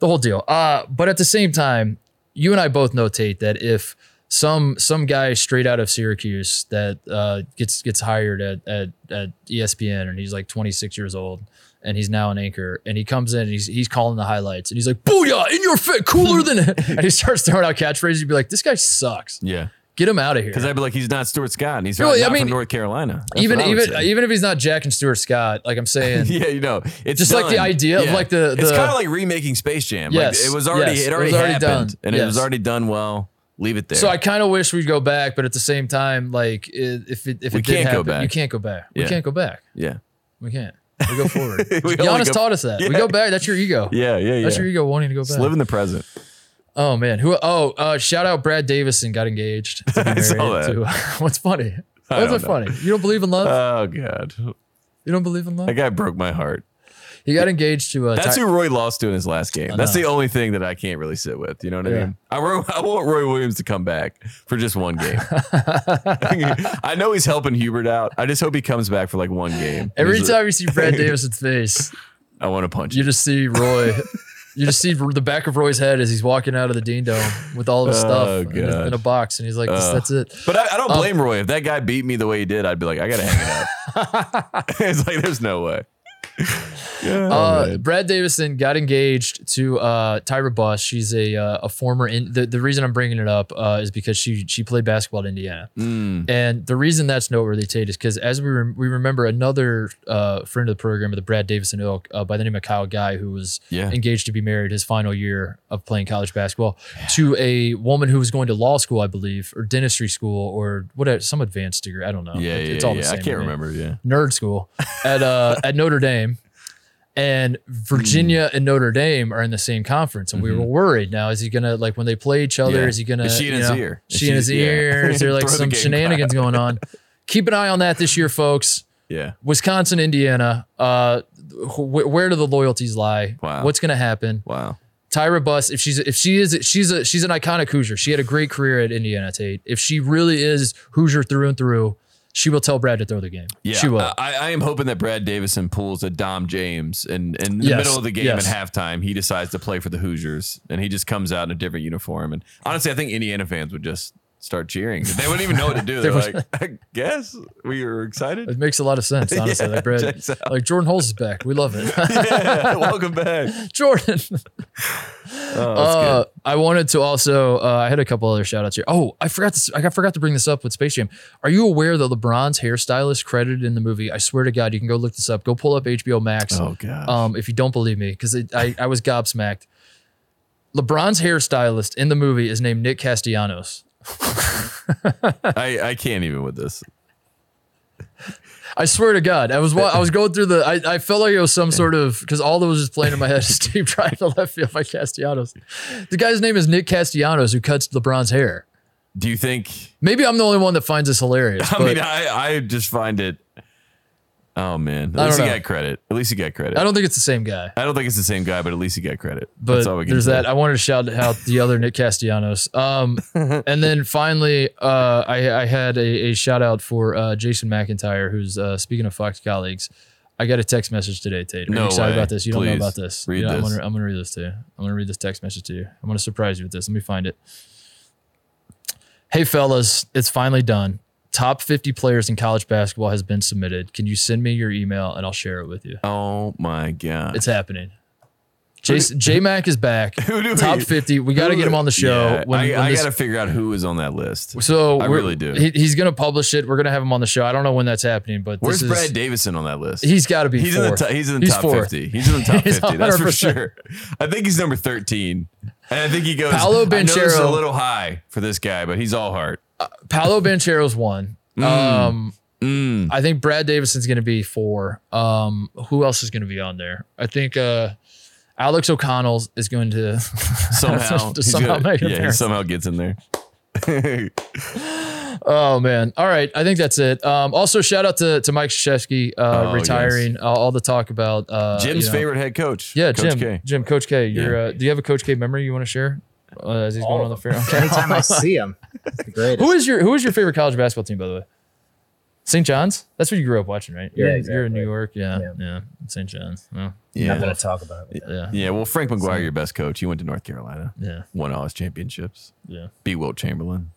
the whole deal. Uh, but at the same time, you and I both notate that if some some guy straight out of Syracuse that uh, gets gets hired at, at at ESPN and he's like 26 years old and he's now an anchor and he comes in and he's he's calling the highlights and he's like booyah in your fit cooler than and [laughs] he starts throwing out catchphrases you'd be like this guy sucks Yeah. Get him out of here Because I'd be like, he's not Stuart Scott, and he's Really, not I mean, from North Carolina. That's even what I would even say. even if he's not Jack and Stuart Scott like I'm saying [laughs] yeah, you know, it's Just like the done. idea of, like, the- it's kind of like remaking Space Jam. Yes, like, it was already yes, it it already, was already happened, done. and it was already done well. Leave it there. So I kind of wish we'd go back, but at the same time, like if it if We it can't go back. you can't go back. We can't go back. yeah, We can't. We go forward. [laughs] We Giannis go- taught us that. We go back. That's your ego. yeah, yeah, yeah. That's your ego wanting to go Just back. live in the present. Oh man, who? Oh, uh, shout out Brad Davison got engaged. To [laughs] I saw that. to- [laughs] what's funny? I What's it know. funny? You don't believe in love? Oh god, you don't believe in love? that guy broke my heart. He got engaged to. Uh, That's Ty- who Roy lost to in his last game. That's the only thing that I can't really sit with. You know what I mean? I, ro- [laughs] I want Roy Williams to come back for just one game. I know he's helping Hubert out. I just hope he comes back for like one game. Every He's a- time you see Brad Davison's face, I want to punch You you. just see Roy. You just see the back of Roy's head as he's walking out of the Dean Dome with all of his Oh, stuff in a, in a box, and he's like, "This- Uh, "That's it." But I, I don't Um, blame Roy. If that guy beat me the way he did, I'd be like, I gotta hang it up. [laughs] [laughs] it's like there's no way. [laughs] Yeah, Uh, man. Brad Davison got engaged to uh, Tyra Buss. She's a uh, a former. In, the the reason I'm bringing it up uh, is because she she played basketball at Indiana, Mm. and the reason that's noteworthy, Tate, is because as we rem- we remember another uh, friend of the program of the Brad Davison ilk uh, by the name of Kyle Guy, who was Yeah. engaged to be married his final year of playing college basketball to a woman who was going to law school, I believe, or dentistry school, or what some advanced degree. I don't know. yeah, It- yeah, it's all yeah. the I same. can't to remember. Yeah. nerd school at uh at Notre Dame. And Virginia Hmm. and Notre Dame are in the same conference, and we were worried. Now, is he gonna like when they play each other? Mm-hmm. Yeah. Is he gonna? Is she in his know, ear? She, she- in his yeah. ear? Is there [laughs] like Throw the some shenanigans going on? Keep an eye on that this year, folks. Yeah. Wisconsin, Indiana. Uh, wh- where do the loyalties lie? Wow. What's gonna happen? Wow. Tyra Buss, if she's if she is she's a she's an iconic Hoosier. She had a great career at Indiana Tate. If she really is Hoosier through and through, she will tell Brad to throw the game. Yeah, she will. I, I am hoping that Brad Davison pulls a Dom James, and in the Yes, middle of the game yes. at halftime, he decides to play for the Hoosiers, and he just comes out in a different uniform. And honestly, I think Indiana fans would just start cheering. They wouldn't even know what to do. [laughs] They're They like, I guess we were excited. It makes a lot of sense, [laughs] honestly. Yeah, like Brad, like Jordan Hulls is back. We love it. [laughs] yeah, welcome back. Jordan. Oh, Uh. I wanted to also. Uh, I had a couple other shout outs here. Oh, I forgot to. I forgot to bring this up with Space Jam. Are you aware that LeBron's hairstylist credited in the movie? I swear to God, you can go look this up. Go pull up HBO Max. Oh god. Um, if you don't believe me, because I I was gobsmacked. LeBron's hairstylist in the movie is named Nick Castellanos. [laughs] I I can't even with this. I swear to God, I was I was going through the. I, I felt like it was some sort of because all that was just playing in my head is Steve [laughs] trying to left field by Castellanos. The guy's name is Nick Castellanos, who cuts LeBron's hair. Do you think? Maybe I'm the only one that finds this hilarious. I mean, I I just find it. Oh man, I at least don't he know. got credit. At least he got credit. I don't think it's the same guy. I don't think it's the same guy, but at least he got credit. But That's all we can there's say. that. I wanted to shout out the other Nick Castellanos. Um, [laughs] and then finally, uh, I, I had a, a shout out for uh, Jason McIntyre, who's uh, speaking of Fox colleagues. I got a text message today, Tate. Are No you excited way. about this? You don't know about this. read You know, I'm this. gonna, I'm gonna read this to you. I'm gonna read this text message to you. I'm gonna surprise you with this. Let me find it. Hey fellas, it's finally done. Top 50 players in college basketball has been submitted. Can you send me your email and I'll share it with you? Oh my god. It's happening. J Mac is back. [laughs] Who do Top we- 50. We got to get him on the show. Yeah, when, I, when I got to figure out who is on that list. so I really do. He, he's going to publish it. We're going to have him on the show. I don't know when that's happening, but Where's this is, Brad Davison on that list? He's got to be he's in top, he's in the He's top fourth. 50. He's in the top [laughs] 50. That's for sure. I think he's number 13. And I think he goes Paolo is a little high for this guy, but he's all heart. Paolo Banchero's one. Um, I think Brad Davison's going to be four. Um, who else is going to be on there? I think uh, Alex O'Connell is going to [laughs] Somehow, [laughs] to somehow gonna- make yeah, he somehow gets in there. [laughs] Oh man! All right, I think that's it. Um, also, shout out to to Mike Krzyzewski uh, Oh, retiring. Uh, all the talk about uh, Jim's you know- favorite head coach. Yeah, Coach Jim. K. Jim, Coach K. You're. Yeah. Uh, do you have a Coach K memory you want to share uh, as he's going on the fair? Okay. Anytime I see him, it's the greatest. who is your Who is your favorite college basketball team, by the way? St. John's. That's what you grew up watching, right? You're, Yeah, You're in. New York. Yeah, yeah. Yeah. St. John's. Well, Yeah. Not gonna talk about it. yeah, Yeah, well, Frank McGuire, your best coach. He went to North Carolina, yeah, won all his championships, yeah. beat Wilt Chamberlain.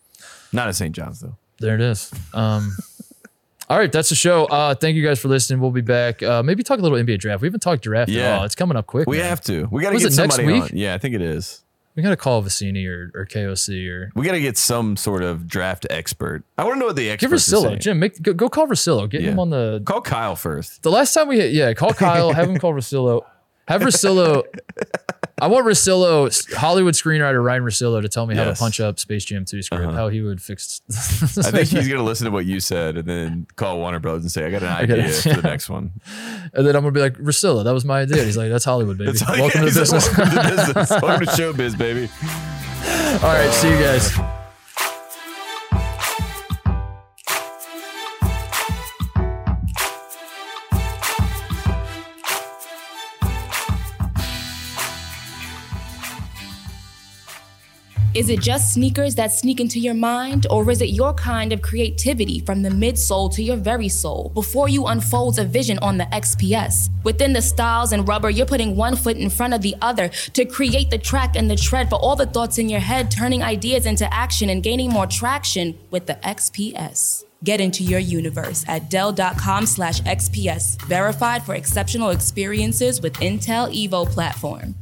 Not at St. John's, though. There it is. Um, [laughs] all right, that's the show. Uh, thank you guys for listening. We'll be back. Uh, maybe talk a little NBA draft. We haven't talked draft at all. It's coming up quick. We man. have to. We got to get it next somebody week? on. Yeah, I think it is. We got to call Vecenie or, or KOC or We got to get some sort of draft expert. I want to know what the give experts are Russillo. Jim, make, go, go call Russillo. Get him on the. Call Kyle first. The last time we hit, yeah, call Kyle. have him call [laughs] Russillo. Have Russillo. I want Russillo, Hollywood screenwriter Ryan Russillo, to tell me how to punch up Space Jam 2 script, uh-huh. how he would fix. [laughs] I think he's going to listen to what you said and then call Warner Brothers and say, I got an [laughs] idea it. for the [laughs] next one. and then I'm gonna be like, Russillo, that was my idea. He's like, that's Hollywood, baby. That's Welcome yeah, to like, business. Welcome to business. Welcome to showbiz, baby. All right, see you guys. Is it just sneakers that sneak into your mind, or is it your kind of creativity from the midsole to your very soul before you unfolds a vision on the XPS? Within the styles and rubber, you're putting one foot in front of the other to create the track and the tread for all the thoughts in your head, turning ideas into action and gaining more traction with the XPS. Get into your universe at Dell.com slash XPS, verified for exceptional experiences with Intel Evo platform.